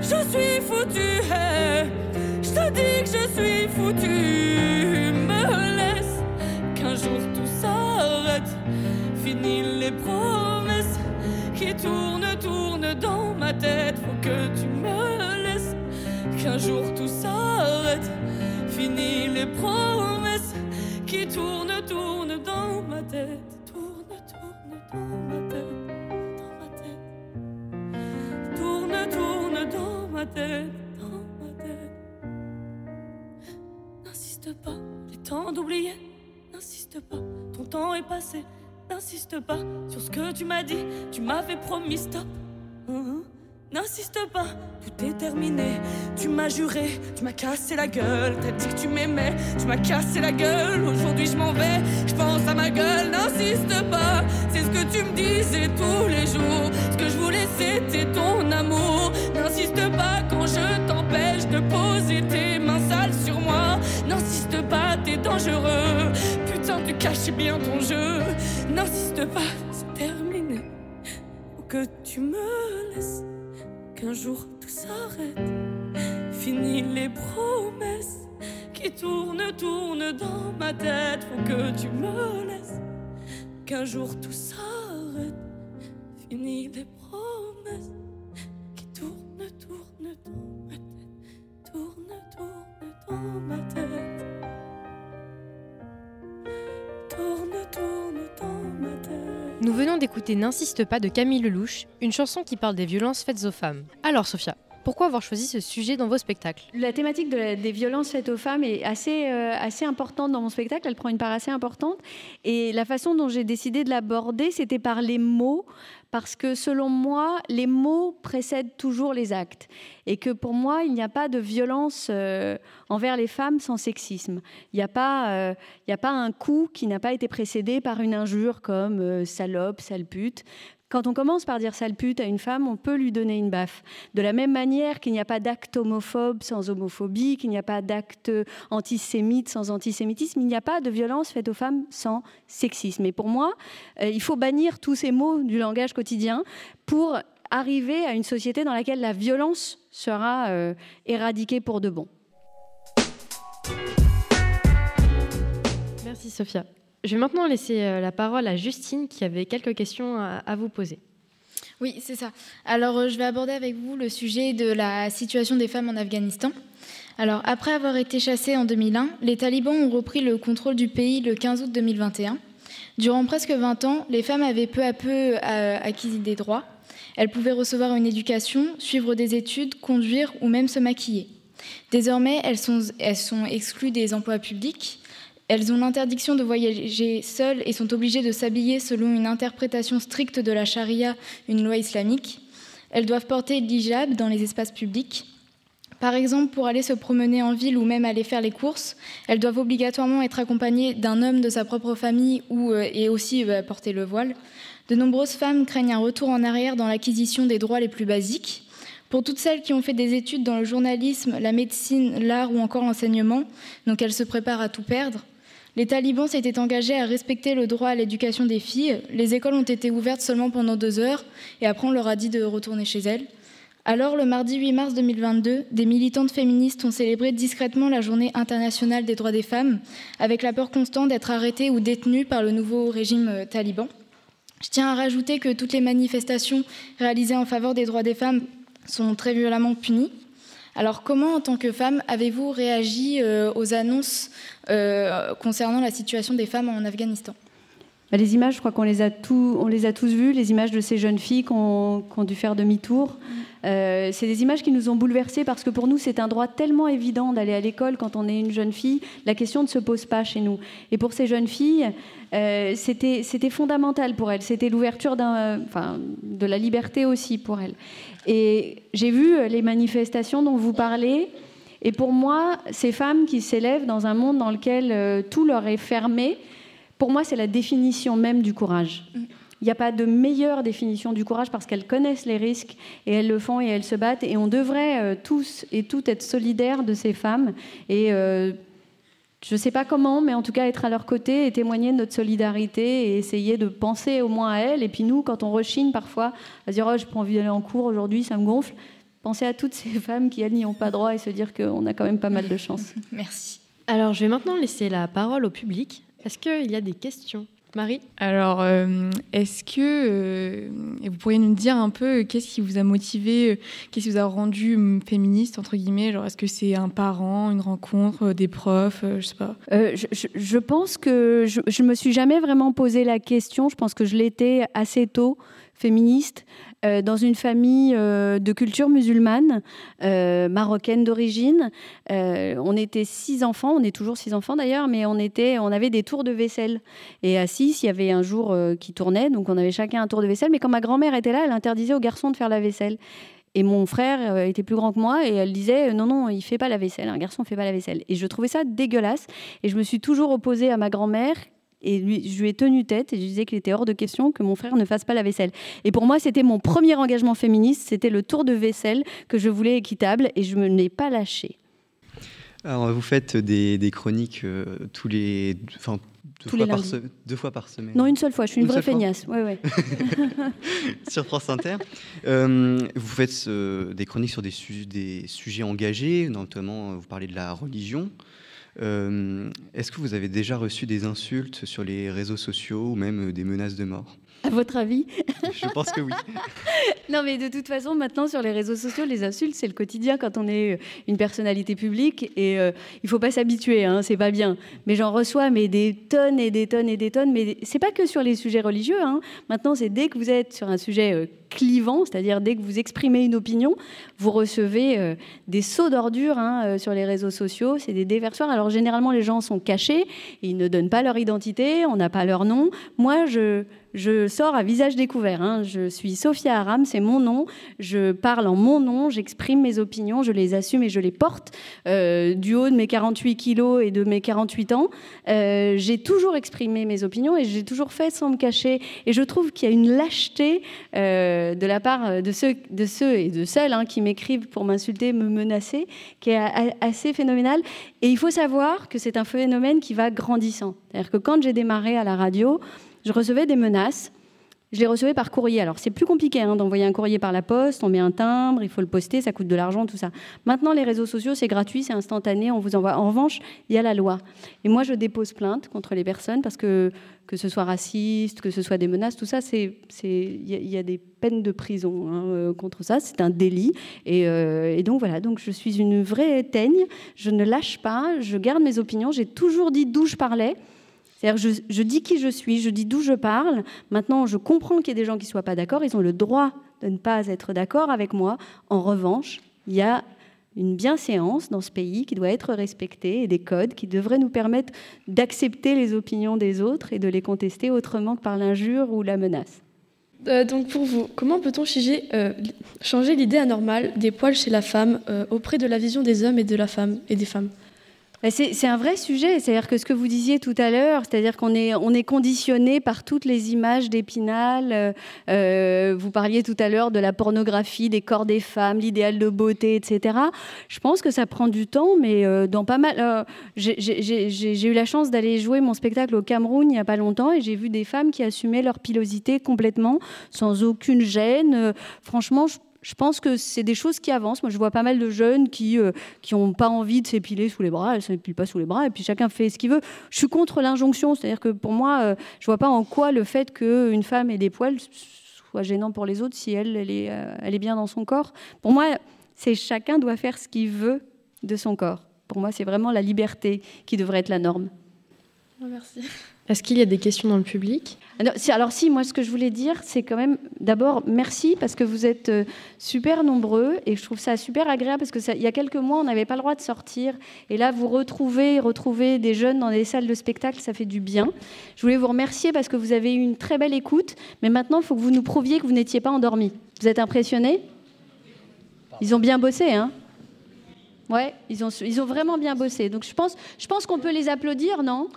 Je suis foutu, hey. je te dis que je suis foutu. Me laisse qu'un jour tout s'arrête. Fini les promesses qui tournent, tournent dans ma tête. Faut que tu me laisses qu'un jour tout s'arrête. Fini les promesses qui tournent, tournent dans ma tête. Tourne, tourne dans ma tête, dans ma tête. Tourne, tourne dans ma tête, dans ma tête. N'insiste pas, j'ai temps d'oublier. N'insiste pas, ton temps est passé. N'insiste pas sur ce que tu m'as dit. Tu m'avais promis stop. Hein, N'insiste pas, tout est terminé. Tu m'as juré, tu m'as cassé la gueule. T'as dit que tu m'aimais, tu m'as cassé la gueule. Aujourd'hui je m'en vais, je pense à ma gueule. N'insiste pas, c'est ce que tu me disais tous les jours. Ce que je voulais c'était ton amour. N'insiste pas quand je t'empêche de poser tes mains sales sur moi. N'insiste pas, t'es dangereux. Tu cachais bien ton jeu. N'insiste pas, c'est terminé. Faut que tu me laisses qu'un jour tout s'arrête. Fini les promesses qui tournent, tournent dans ma tête. Faut que tu me laisses qu'un jour tout s'arrête. Fini les promesses Nous venons d'écouter N'insiste pas de Camille Lelouch, une chanson qui parle des violences faites aux femmes. Alors Sophia, pourquoi avoir choisi ce sujet dans vos spectacles? La thématique des violences faites aux femmes est euh, assez importante dans mon spectacle. Elle prend une part assez importante. Et la façon dont j'ai décidé de l'aborder, c'était par les mots. Parce que selon moi, les mots précèdent toujours les actes. Et que pour moi, il n'y a pas de violence euh, envers les femmes sans sexisme. Il n'y a, pas, euh, a pas un coup qui n'a pas été précédé par une injure comme euh, salope, sale pute. Quand on commence par dire sale pute à une femme, on peut lui donner une baffe. De la même manière qu'il n'y a pas d'acte homophobe sans homophobie, qu'il n'y a pas d'acte antisémite sans antisémitisme, il n'y a pas de violence faite aux femmes sans sexisme. Et pour moi, euh, il faut bannir tous ces mots du langage quotidien pour arriver à une société dans laquelle la violence sera euh, éradiquée pour de bon. Merci Sophia. Je vais maintenant laisser euh, la parole à Justine qui avait quelques questions à, vous poser. Oui, c'est ça. Alors, euh, je vais aborder avec vous le sujet de la situation des femmes en Afghanistan. Alors, après avoir été chassées en 2001, les talibans ont repris le contrôle du pays le 15 août 2021. Durant presque 20 ans, les femmes avaient peu à peu euh, acquis des droits. Elles pouvaient recevoir une éducation, suivre des études, conduire ou même se maquiller. Désormais, elles sont exclues des emplois publics. Elles ont l'interdiction de voyager seules et sont obligées de s'habiller selon une interprétation stricte de la charia, une loi islamique. Elles doivent porter l'hijab dans les espaces publics. Par exemple, pour aller se promener en ville ou même aller faire les courses, elles doivent obligatoirement être accompagnées d'un homme de sa propre famille ou, euh, et aussi euh, porter le voile. De nombreuses femmes craignent un retour en arrière dans l'acquisition des droits les plus basiques. Pour toutes celles qui ont fait des études dans le journalisme, la médecine, l'art ou encore l'enseignement, donc elles se préparent à tout perdre, les talibans s'étaient engagés à respecter le droit à l'éducation des filles. Les écoles ont été ouvertes seulement pendant deux heures et après on leur a dit de retourner chez elles. Alors, le mardi 8 mars 2022, des militantes féministes ont célébré discrètement la journée internationale des droits des femmes, avec la peur constante d'être arrêtées ou détenues par le nouveau régime euh, taliban. Je tiens à rajouter que toutes les manifestations réalisées en faveur des droits des femmes sont très violemment punies. Alors, comment, en tant que femme, avez-vous réagi euh, aux annonces euh, concernant la situation des femmes en Afghanistan? Bah, Les images, je crois qu'on les, a tous- on les a tous vues, les images de ces jeunes filles qui ont, qui ont dû faire demi-tour. Euh, c'est des images qui nous ont bouleversées parce que pour nous, c'est un droit tellement évident d'aller à l'école quand on est une jeune fille. La question ne se pose pas chez nous. Et pour ces jeunes filles, euh, c'était fondamental pour elles. C'était l'ouverture de la liberté aussi pour elles. Et j'ai vu les manifestations dont vous parlez. Et pour moi, ces femmes qui s'élèvent dans un monde dans lequel euh, tout leur est fermé, pour moi, c'est la définition même du courage. Il n'y a pas de meilleure définition du courage parce qu'elles connaissent les risques et elles le font et elles se battent. Et on devrait euh, tous et toutes être solidaires de ces femmes. Et euh, je ne sais pas comment, mais en tout cas être à leur côté et témoigner de notre solidarité et essayer de penser au moins à elles. Et puis nous, quand on rechigne parfois à se dire oh, je pas envie d'aller en cours aujourd'hui, ça me gonfle, penser à toutes ces femmes qui, elles, n'y ont pas droit et se dire qu'on a quand même pas mal de chance. Merci. Alors, je vais maintenant laisser la parole au public. Est-ce qu'il y a des questions? Marie Alors, euh, est-ce que euh, vous pourriez nous dire un peu euh, qu'est-ce qui vous a motivé, qu'est-ce qui vous a rendu hum, féministe entre guillemets Genre, est-ce que c'est un parent, une rencontre, des profs, euh, je sais pas. Euh, je, je- je pense que je, je me suis jamais vraiment posé la question. Je pense que je l'étais assez tôt, féministe, euh, dans une famille euh, de culture musulmane, euh, marocaine d'origine. On était six enfants, on est toujours six enfants d'ailleurs, mais on, était, on avait des tours de vaisselle. Et à six, il y avait un jour qui tournait, donc on avait chacun un tour de vaisselle. Mais quand ma grand-mère était là, elle interdisait aux garçons de faire la vaisselle. Et mon frère était plus grand que moi et elle disait non, non, il fait pas la vaisselle, un garçon fait pas la vaisselle. Et je trouvais ça dégueulasse. Et je me suis toujours opposée à ma grand-mère. Et lui, je lui ai tenu tête et je disais qu'il était hors de question que mon frère ne fasse pas la vaisselle. Et pour moi, c'était mon premier engagement féministe. C'était le tour de vaisselle que je voulais équitable et je me n'ai pas lâché. Alors, vous faites des, des chroniques euh, tous les, enfin, deux, Tous fois les par se- deux fois par semaine. Non, une seule fois. Je suis une, vraie feignasse. Ouais, ouais. sur France Inter. Euh, vous faites euh, des chroniques sur des, su- des sujets engagés, notamment euh, vous parlez de la religion. Euh, Est-ce que vous avez déjà reçu des insultes sur les réseaux sociaux ou même euh, des menaces de mort? À votre avis Je pense que oui. non, mais de toute façon, maintenant, sur les réseaux sociaux, les insultes, c'est le quotidien quand on est une personnalité publique. Et euh, il faut pas s'habituer, hein, c'est pas bien. Mais j'en reçois mais des tonnes et des tonnes et des tonnes. Mais c'est pas que sur les sujets religieux. Hein. Maintenant, c'est dès que vous êtes sur un sujet euh, clivant, c'est-à-dire dès que vous exprimez une opinion, vous recevez euh, des sauts d'ordures hein, sur les réseaux sociaux. C'est des déversoirs. Alors, généralement, les gens sont cachés. Ils ne donnent pas leur identité. On n'a pas leur nom. Moi, je je sors à visage découvert. Hein. Je suis Sophia Aram, c'est mon nom. Je parle en mon nom, j'exprime mes opinions, je les assume et je les porte euh, du haut de mes 48 kilos et de mes 48 ans. Euh, j'ai toujours exprimé mes opinions et j'ai toujours fait sans me cacher. Et je trouve qu'il y a une lâcheté euh, de la part de ceux, et de celles hein, qui m'écrivent pour m'insulter, me menacer, qui est assez phénoménal. Et il faut savoir que c'est un phénomène qui va grandissant. C'est-à-dire que quand j'ai démarré à la radio, je recevais des menaces. Je les recevais par courrier. Alors c'est plus compliqué hein, d'envoyer un courrier par la poste, on met un timbre, il faut le poster, ça coûte de l'argent, tout ça. Maintenant les réseaux sociaux c'est gratuit, c'est instantané, on vous envoie. En revanche, il y a la loi. Et moi je dépose plainte contre les personnes parce que que ce soit raciste, que ce soit des menaces, tout ça, c'est il y, a des peines de prison hein, euh, contre ça, c'est un délit. Et, euh, et, donc voilà, donc je suis une vraie teigne, je ne lâche pas, je garde mes opinions. J'ai toujours dit d'où je parlais. Je, dis qui je suis, je dis d'où je parle. Maintenant, je comprends qu'il y ait des gens qui ne soient pas d'accord. Ils ont le droit de ne pas être d'accord avec moi. En revanche, il y a une bienséance dans ce pays qui doit être respectée et des codes qui devraient nous permettre d'accepter les opinions des autres et de les contester autrement que par l'injure ou la menace. Euh, donc pour vous, comment peut-on changer, euh, changer l'idée anormale des poils chez la femme euh, auprès de la vision des hommes et de la femme et des femmes? C'est un vrai sujet, c'est-à-dire que ce que vous disiez tout à l'heure, c'est-à-dire qu'on est, on est conditionné par toutes les images d'Épinal. Euh, euh, vous parliez tout à l'heure de la pornographie, des corps des femmes, l'idéal de beauté, etc. Je pense que ça prend du temps, mais euh, dans pas mal. j'ai eu la chance d'aller jouer mon spectacle au Cameroun il n'y a pas longtemps et j'ai vu des femmes qui assumaient leur pilosité complètement, sans aucune gêne. franchement, je je pense que c'est des choses qui avancent. Moi, je vois pas mal de jeunes qui n'ont pas envie de s'épiler sous les bras, elles ne s'épilent pas sous les bras, et puis chacun fait ce qu'il veut. Je suis contre l'injonction, c'est-à-dire que pour moi, euh, je vois pas en quoi le fait qu'une femme ait des poils soit gênant pour les autres si elle, elle est, euh, elle est bien dans son corps. Pour moi, c'est chacun doit faire ce qu'il veut de son corps. Pour moi, c'est vraiment la liberté qui devrait être la norme. Merci. Est-ce qu'il y a des questions dans le public? Alors si, moi ce que je voulais dire, c'est quand même d'abord merci parce que vous êtes euh, super nombreux et je trouve ça super agréable parce que ça, il y a quelques mois on n'avait pas le droit de sortir et là vous retrouvez, retrouvez des jeunes dans des salles de spectacle, ça fait du bien. Je voulais vous remercier parce que vous avez eu une très belle écoute, mais maintenant il faut que vous nous prouviez que vous n'étiez pas endormis. Vous êtes impressionnés? Ils ont bien bossé, hein? Ouais, ils ont, ils ont vraiment bien bossé. Donc je pense, je pense qu'on peut les applaudir, non?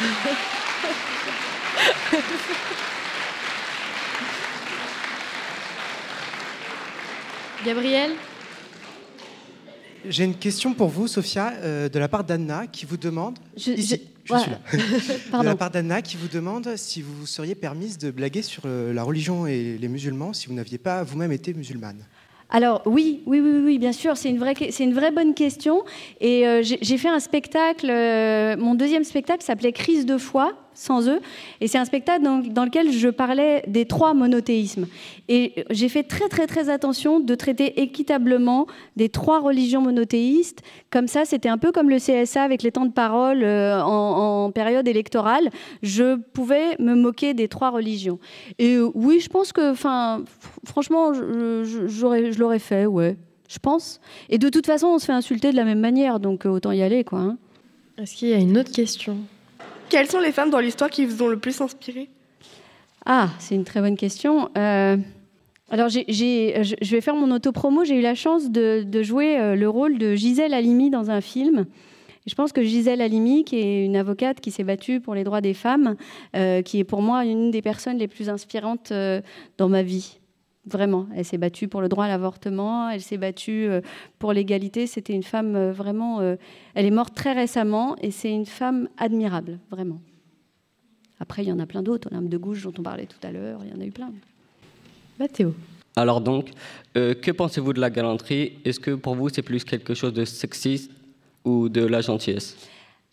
Gabriel J'ai une question pour vous, Sophia, euh, de la part d'Anna, qui vous demande. Je, je, suis là. de la part d'Anna, qui vous demande si vous seriez permise de blaguer sur euh, la religion et les musulmans si vous n'aviez pas vous-même été musulmane. Alors oui, oui, oui, oui, bien sûr, c'est une vraie, c'est une vraie bonne question. Et euh, j'ai fait un spectacle, mon deuxième spectacle s'appelait Crise de foi sans eux. Et c'est un spectacle dans, lequel je parlais des trois monothéismes. Et j'ai fait très très très attention de traiter équitablement des trois religions monothéistes. Comme ça, c'était un peu comme le CSA avec les temps de parole euh, en, période électorale. Je pouvais me moquer des trois religions. Et oui, je pense que, enfin, franchement, je, je l'aurais fait, ouais. Je pense. Et de toute façon, on se fait insulter de la même manière, donc euh, autant y aller, quoi. Hein. Est-ce qu'il y a une autre question? Quelles sont les femmes dans l'histoire qui vous ont le plus inspiré? Ah, c'est une très bonne question. Euh, alors, je vais faire mon autopromo. J'ai eu la chance de, jouer euh, le rôle de Gisèle Halimi dans un film. je pense que Gisèle Halimi, qui est une avocate qui s'est battue pour les droits des femmes, euh, qui est pour moi une des personnes les plus inspirantes dans ma vie. Vraiment, elle s'est battue pour le droit à l'avortement, elle s'est battue euh, pour l'égalité. C'était une femme euh, vraiment. Euh, elle est morte très récemment et c'est une femme admirable, vraiment. Après, il y en a plein d'autres. L'âme de gauche dont on parlait tout à l'heure, il y en a eu plein. Mathéo. Alors donc, que pensez-vous de la galanterie? Est-ce que pour vous c'est plus quelque chose de sexiste ou de la gentillesse?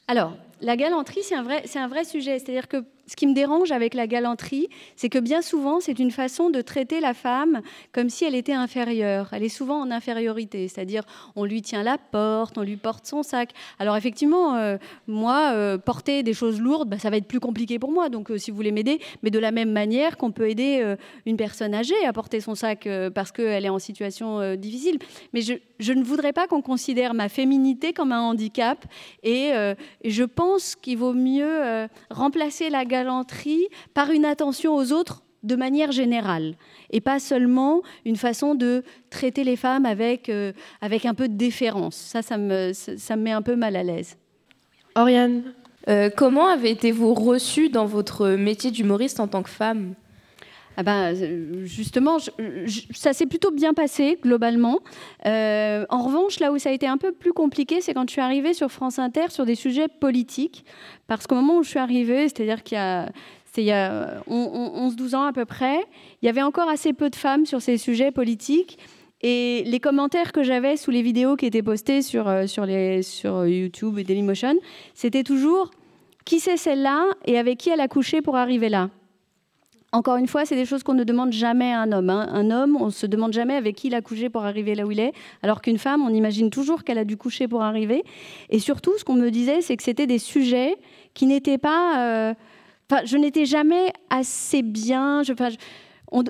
Alors, la galanterie, c'est un vrai, c'est un vrai sujet. C'est-à-dire que ce qui me dérange avec la galanterie, c'est que bien souvent, c'est une façon de traiter la femme comme si elle était inférieure. Elle est souvent en infériorité, c'est-à-dire on lui tient la porte, on lui porte son sac. Alors effectivement, euh, moi, euh, porter des choses lourdes, bah, ça va être plus compliqué pour moi. Donc euh, si vous voulez m'aider, mais de la même manière qu'on peut aider une personne âgée à porter son sac parce qu'elle est en situation difficile. Mais je, je, ne voudrais pas qu'on considère ma féminité comme un handicap. Et, je pense qu'il vaut mieux remplacer la galanterie par une attention aux autres de manière générale et pas seulement une façon de traiter les femmes avec, euh, avec un peu de déférence. Ça, ça me, ça me met un peu mal à l'aise. Oriane euh, Comment avez-vous reçu dans votre métier d'humoriste en tant que femme? Ah ben, justement, ça s'est plutôt bien passé globalement. Euh, en revanche, là où ça a été un peu plus compliqué, c'est quand je suis arrivée sur France Inter sur des sujets politiques. Parce qu'au moment où je suis arrivée, c'est-à-dire qu'il y a il y a 11-12 ans à peu près, il y avait encore assez peu de femmes sur ces sujets politiques. Et les commentaires que j'avais sous les vidéos qui étaient postées sur, euh, sur, les, sur YouTube et Dailymotion, c'était toujours qui c'est celle-là et avec qui elle a couché pour arriver là? Encore une fois, c'est des choses qu'on ne demande jamais à un homme. Hein. Un homme, on ne se demande jamais avec qui il a couché pour arriver là où il est, alors qu'une femme, on imagine toujours qu'elle a dû coucher pour arriver. Et surtout, ce qu'on me disait, c'est que c'était des sujets qui n'étaient pas... Euh, je n'étais jamais assez bien.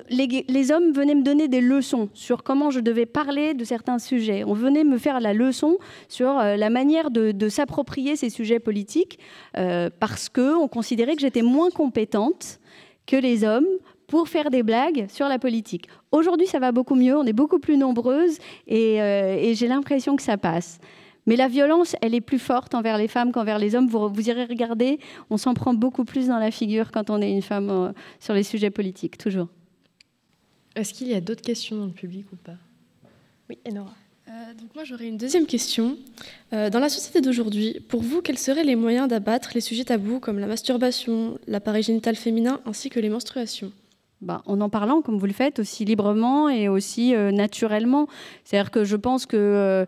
les, hommes venaient me donner des leçons sur comment je devais parler de certains sujets. On venait me faire la leçon sur euh, la manière de, s'approprier ces sujets politiques euh, parce qu'on considérait que j'étais moins compétente que les hommes pour faire des blagues sur la politique. Aujourd'hui, ça va beaucoup mieux, on est beaucoup plus nombreuses et euh, j'ai l'impression que ça passe. Mais la violence, elle est plus forte envers les femmes qu'envers les hommes. Vous, irez regarder, on s'en prend beaucoup plus dans la figure quand on est une femme euh, sur les sujets politiques, toujours. Est-ce qu'il y a d'autres questions dans le public ou pas? Oui, Enora. Euh, donc moi j'aurais une deuxième question. Euh, dans la société d'aujourd'hui, pour vous, quels seraient les moyens d'abattre les sujets tabous comme la masturbation, l'appareil génital féminin ainsi que les menstruations? Bah, en en parlant comme vous le faites aussi librement et aussi naturellement. C'est-à-dire que je pense que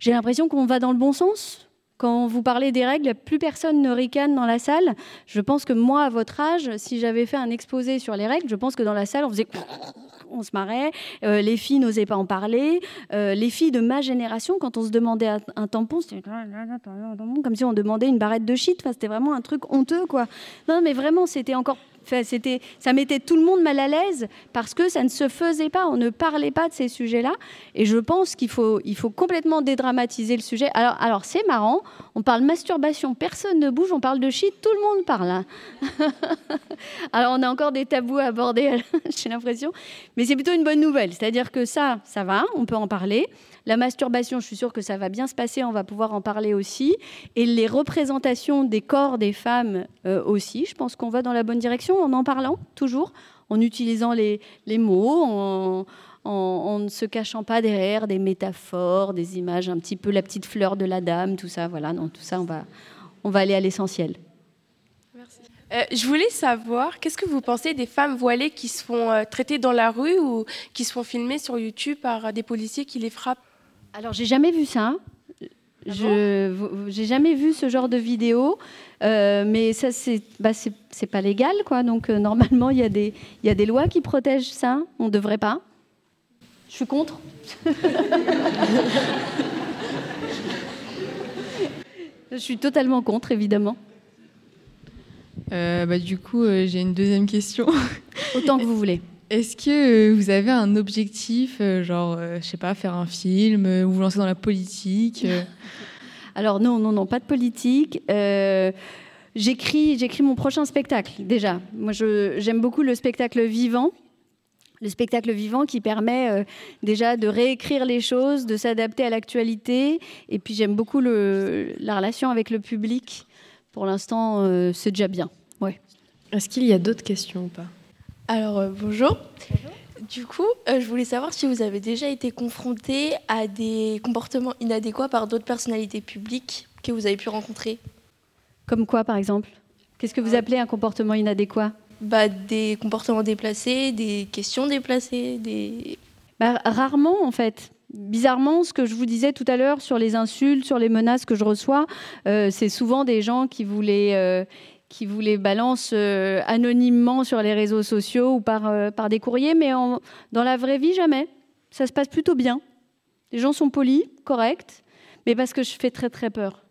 j'ai l'impression qu'on va dans le bon sens. Quand vous parlez des règles, plus personne ne ricane dans la salle. Je pense que moi, à votre âge, si j'avais fait un exposé sur les règles, je pense que dans la salle, on faisait on se marrait, euh, les filles n'osaient pas en parler. Euh, les filles de ma génération, quand on se demandait un, tampon, c'était comme si on demandait une barrette de shit. Enfin, c'était vraiment un truc honteux, quoi. Non, mais vraiment, c'était encore ça mettait tout le monde mal à l'aise parce que ça ne se faisait pas, on ne parlait pas de ces sujets-là. Et je pense qu'il faut, complètement dédramatiser le sujet. Alors, alors c'est marrant, on parle masturbation, personne ne bouge, on parle de shit, tout le monde parle. Hein. alors on a encore des tabous à aborder, j'ai l'impression, mais c'est plutôt une bonne nouvelle. C'est-à-dire que ça, ça va, on peut en parler. La masturbation, je suis sûre que ça va bien se passer, on va pouvoir en parler aussi. Et les représentations des corps des femmes euh, aussi, je pense qu'on va dans la bonne direction en en parlant, toujours, en utilisant les, mots, en, ne se cachant pas derrière des métaphores, des images, un petit peu la petite fleur de la dame, tout ça. Voilà, non, tout ça, on va, on va aller à l'essentiel. Merci. Euh, je voulais savoir, qu'est-ce que vous pensez des femmes voilées qui se font euh, traiter dans la rue ou qui se font filmer sur YouTube par des policiers qui les frappent? Alors, j'ai jamais vu ça. Ah je n'ai jamais vu ce genre de vidéo, euh, mais ça c'est bah, c'est pas légal quoi. Donc euh, normalement il y a des il y a des lois qui protègent ça. On devrait pas. Je suis contre. Je suis totalement contre évidemment. Euh, bah, du coup j'ai une deuxième question. Autant que vous voulez. Est-ce que euh, vous avez un objectif, euh, genre, euh, je sais pas, faire un film ou vous lancer dans la politique Alors non, non, non, pas de politique. j'écris, j'écris mon prochain spectacle déjà. Moi, j'aime beaucoup le spectacle vivant. Le spectacle vivant qui permet déjà de réécrire les choses, de s'adapter à l'actualité. Et puis j'aime beaucoup le, la relation avec le public. Pour l'instant, c'est déjà bien. Ouais. Est-ce qu'il y a d'autres questions ou pas? Alors, euh, bonjour. Du coup, euh, je voulais savoir si vous avez déjà été confronté à des comportements inadéquats par d'autres personnalités publiques que vous avez pu rencontrer. Comme quoi, par exemple? Qu'est-ce que vous appelez un comportement inadéquat? Bah, Des comportements déplacés, des questions déplacées, des... Bah, rarement, en fait. Bizarrement, ce que je vous disais tout à l'heure sur les insultes, sur les menaces que je reçois, euh, c'est souvent des gens qui voulaient qui vous les balancent euh, anonymement sur les réseaux sociaux ou par, euh, par des courriers, mais en- dans la vraie vie, jamais. Ça se passe plutôt bien. Les gens sont polis, corrects, mais parce que je fais très très peur.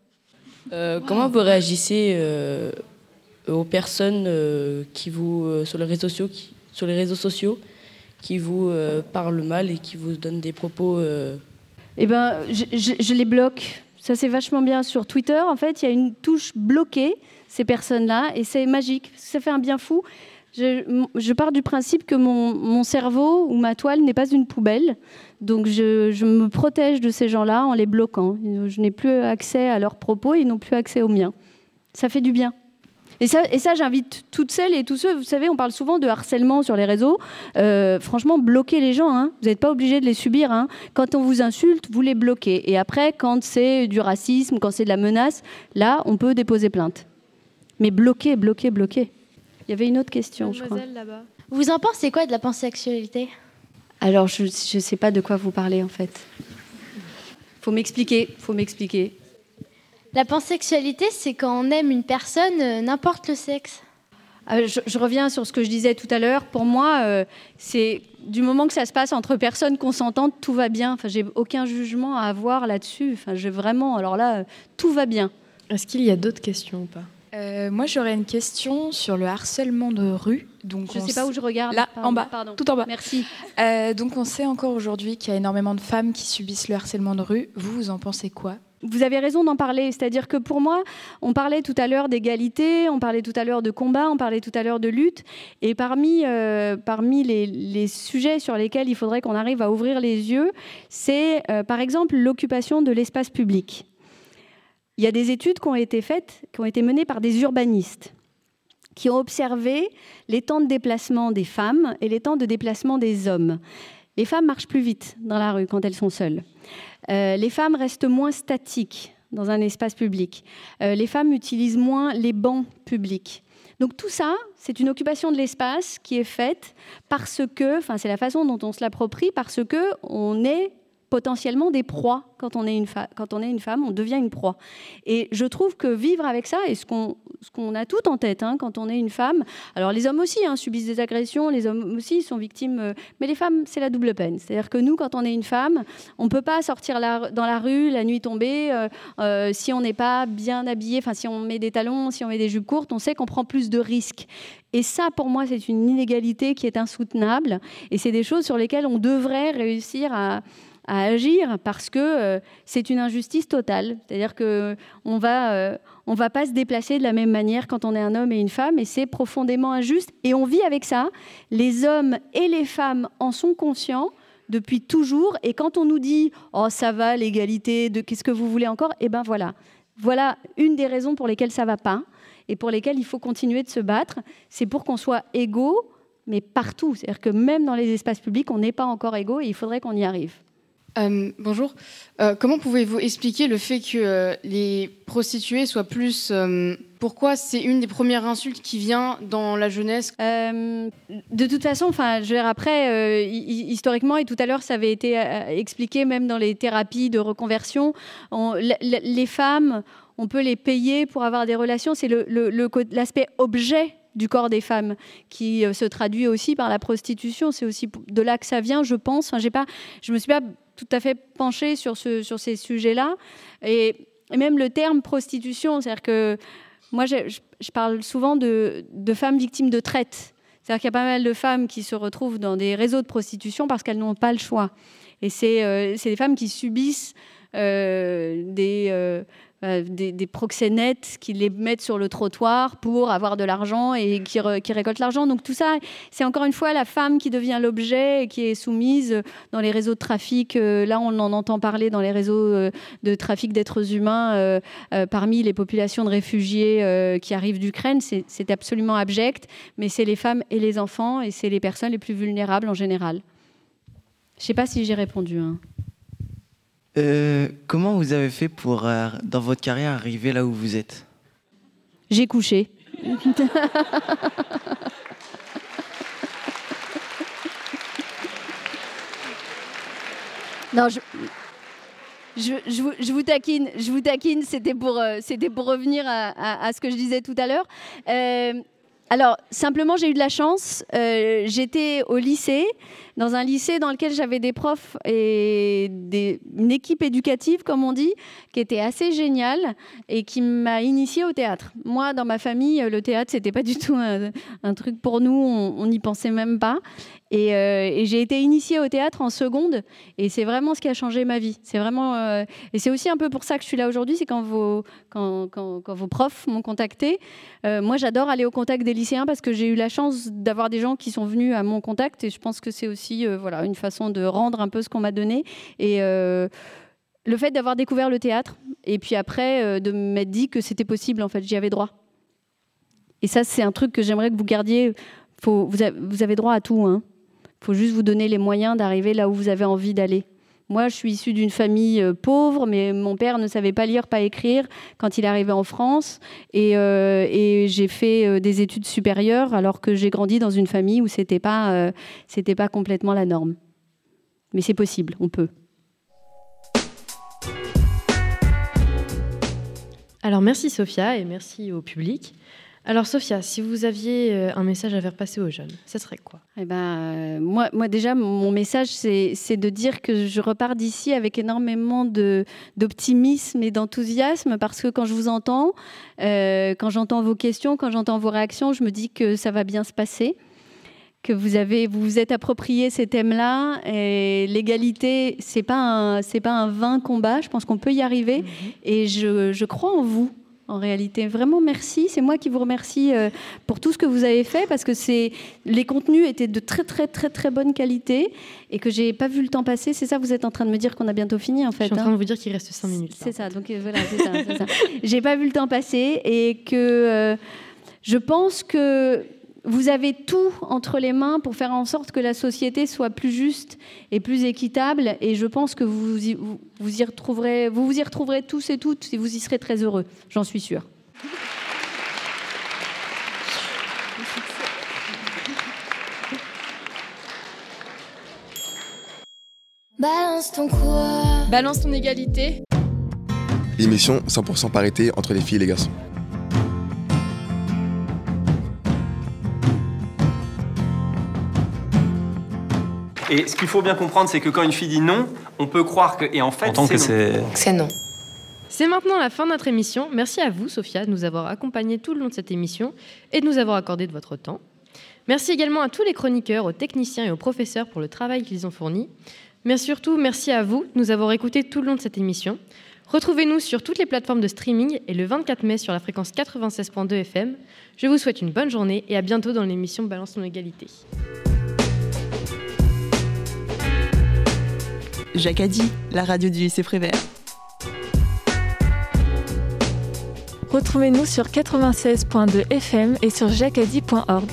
Euh, comment vous réagissez aux personnes qui vous sur les réseaux sociaux, qui, sur les réseaux sociaux, qui vous parlent mal et qui vous donnent des propos Eh ben, je, je- je les bloque. Ça, c'est vachement bien. Sur Twitter, en fait, il y a une touche bloquée, ces personnes-là, et c'est magique. Ça fait un bien fou. Je, pars du principe que mon, cerveau ou ma toile n'est pas une poubelle. Donc, je, me protège de ces gens-là en les bloquant. Je n'ai plus accès à leurs propos, ils n'ont plus accès aux miens. Ça fait du bien. Et ça, et ça j'invite toutes celles et tous ceux, vous savez, on parle souvent de harcèlement sur les réseaux. Euh, franchement, bloquez les gens. hein. Vous n'êtes pas obligé de les subir. hein. Quand on vous insulte, vous les bloquez. Et après, quand c'est du racisme, quand c'est de la menace, là, on peut déposer plainte. Mais bloquez, bloquez, bloquez. Il y avait une autre question, je crois. là-bas. Vous en pensez quoi de la pansexualité Alors, je ne sais pas de quoi vous parlez, en fait. Faut m'expliquer, faut m'expliquer. La pansexualité, c'est quand on aime une personne, euh, n'importe le sexe. Euh, je, je reviens sur ce que je disais tout à l'heure. Pour moi, euh, c'est du moment que ça se passe entre personnes consentantes, tout va bien. Enfin, j'ai aucun jugement à avoir là-dessus. Enfin, j'ai vraiment. Alors là, euh, tout va bien. Est-ce qu'il y a d'autres questions ou pas? Euh, moi, j'aurais une question sur le harcèlement de rue. Donc, Je on sais pas où je regarde. Là, Pardon, en bas, pardon. tout en bas. Merci. Euh, donc, on sait encore aujourd'hui qu'il y a énormément de femmes qui subissent le harcèlement de rue. Vous, vous en pensez quoi? Vous avez raison d'en parler. C'est-à-dire que pour moi, on parlait tout à l'heure d'égalité, on parlait tout à l'heure de combat, on parlait tout à l'heure de lutte. Et parmi, euh, parmi les, les sujets sur lesquels il faudrait qu'on arrive à ouvrir les yeux, c'est par exemple l'occupation de l'espace public. Il y a des études qui ont été faites, qui ont été menées par des urbanistes qui ont observé les temps de déplacement des femmes et les temps de déplacement des hommes. Les femmes marchent plus vite dans la rue quand elles sont seules. Euh, les femmes restent moins statiques dans un espace public. Euh, les femmes utilisent moins les bancs publics. Donc tout ça, c'est une occupation de l'espace qui est faite parce que, enfin c'est la façon dont on se l'approprie, parce que on est potentiellement des proies quand on est une, femme, on devient une proie. Et je trouve que vivre avec ça, et ce qu'on a tout en tête hein, quand on est une femme, alors les hommes aussi hein, subissent des agressions, les hommes aussi sont victimes, euh, mais les femmes, c'est la double peine. C'est-à-dire que nous, quand on est une femme, on ne peut pas sortir dans la rue la nuit tombée euh, euh, si on n'est pas bien habillé, enfin si on met des talons, si on met des jupes courtes, on sait qu'on prend plus de risques. Et ça, pour moi, c'est une inégalité qui est insoutenable, et c'est des choses sur lesquelles on devrait réussir à à agir parce que euh, c'est une injustice totale. C'est-à-dire que on va, euh, on va pas se déplacer de la même manière quand on est un homme et une femme, et c'est profondément injuste. Et on vit avec ça. Les hommes et les femmes en sont conscients depuis toujours. Et quand on nous dit oh ça va l'égalité, de qu'est-ce que vous voulez encore, et ben voilà, voilà une des raisons pour lesquelles ça va pas et pour lesquelles il faut continuer de se battre. C'est pour qu'on soit égaux, mais partout. C'est-à-dire que même dans les espaces publics, on n'est pas encore égaux et il faudrait qu'on y arrive. Euh, bonjour. Euh, comment pouvez-vous expliquer le fait que euh, les prostituées soient plus... pourquoi c'est une des premières insultes qui vient dans la jeunesse? De toute façon, enfin, je après, hi- hi- historiquement, et tout à l'heure, ça avait été expliqué même dans les thérapies de reconversion, les femmes, on peut les payer pour avoir des relations. C'est l'aspect objet du corps des femmes qui se traduit aussi par la prostitution. C'est aussi de là que ça vient, je pense. Enfin, pas, je me suis pas tout à fait penchée sur, ce, sur ces sujets-là. Et, même le terme prostitution, c'est-à-dire que moi, je, parle souvent de, femmes victimes de traite. C'est-à-dire qu'il y a pas mal de femmes qui se retrouvent dans des réseaux de prostitution parce qu'elles n'ont pas le choix. Et c'est euh, des femmes qui subissent euh, des, euh, euh, des, des proxénètes qui les mettent sur le trottoir pour avoir de l'argent et qui, re- qui récoltent l'argent. Donc tout ça, c'est encore une fois la femme qui devient l'objet et qui est soumise dans les réseaux de trafic. Euh, là, on en entend parler dans les réseaux euh, de trafic d'êtres humains parmi les populations de réfugiés qui arrivent d'Ukraine. C'est c'est absolument abject, mais c'est les femmes et les enfants et c'est les personnes les plus vulnérables en général. Je ne sais pas si j'ai répondu. hein. Euh, comment vous avez fait pour, euh, dans votre carrière, arriver là où vous êtes? J'ai couché. non, je... je, vous, taquine, je vous taquine. C'était pour, euh, c'était pour revenir à, ce que je disais tout à l'heure. Euh, alors, simplement, j'ai eu de la chance. Euh, j'étais au lycée, dans un lycée dans lequel j'avais des profs et une équipe éducative, comme on dit, qui était assez géniale et qui m'a initiée au théâtre. Moi, dans ma famille, le théâtre, c'était pas du tout un, truc pour nous, on n'y pensait même pas. Euh, et, j'ai été initiée au théâtre en seconde, et c'est vraiment ce qui a changé ma vie. C'est vraiment, euh, et c'est aussi un peu pour ça que je suis là aujourd'hui, c'est quand vos, profs m'ont contacté. Euh, moi, j'adore aller au contact des lycéens parce que j'ai eu la chance d'avoir des gens qui sont venus à mon contact, et je pense que c'est aussi, voilà, une façon de rendre un peu ce qu'on m'a donné. Et le fait d'avoir découvert le théâtre, et puis après de m'être dit que c'était possible, en fait, j'y avais droit. Et ça, c'est un truc que j'aimerais que vous gardiez. Vous avez droit à tout, hein. Faut juste vous donner les moyens d'arriver là où vous avez envie d'aller. Moi, je suis issue d'une famille euh, pauvre, mais mon père ne savait pas lire, pas écrire quand il est arrivé en France. Et, euh, j'ai fait euh, des études supérieures alors que j'ai grandi dans une famille où ce n'était pas, pas complètement la norme. Mais c'est possible, on peut. Alors merci Sophia et merci au public. Alors Sophia, si vous aviez euh, un message à faire passer aux jeunes, ce serait quoi? Eh ben, euh, moi, moi, déjà, mon message, c'est de dire que je repars d'ici avec énormément d'optimisme et d'enthousiasme parce que quand je vous entends, euh, quand j'entends vos questions, quand j'entends vos réactions, je me dis que ça va bien se passer que vous avez vous, vous êtes approprié ces thèmes-là et l'égalité c'est pas c'est pas un vain combat. Je pense qu'on peut y arriver mhm. et je, je crois en vous en réalité. Vraiment merci. C'est moi qui vous remercie euh, pour tout ce que vous avez fait parce que c'est les contenus étaient de très très très très bonne qualité et que j'ai pas vu le temps passer. C'est ça, vous êtes en train de me dire qu'on a bientôt fini en fait. Je suis en train de hein vous dire qu'il reste 5 minutes. C'est ça. Donc euh, voilà, c'est ça. ça. J'ai pas vu le temps passer et que euh, je pense que vous avez tout entre les mains pour faire en sorte que la société soit plus juste et plus équitable. Et je pense que vous y, vous, y retrouverez, vous vous y retrouverez tous et toutes et vous y serez très heureux. J'en suis sûre. Balance ton quoi? Balance ton égalité. L'émission 100% parité entre les filles et les garçons. Et ce qu'il faut bien comprendre, c'est que quand une fille dit non, on peut croire que. Et en fait, c'est non. C'est non. C'est maintenant la fin de notre émission. Merci à vous, Sophia, de nous avoir accompagnés tout le long de cette émission et de nous avoir accordé de votre temps. Merci également à tous les chroniqueurs, aux techniciens et aux professeurs pour le travail qu'ils ont fourni. Mais surtout, merci à vous de nous avoir écoutés tout le long de cette émission. Retrouvez-nous sur toutes les plateformes de streaming et le 24 mai sur la fréquence 96.2 FM. Je vous souhaite une bonne journée et à bientôt dans l'émission Balance ton égalité. Jacadi, la radio du lycée Prévert. Retrouvez-nous sur 96.2 FM et sur jacadi.org.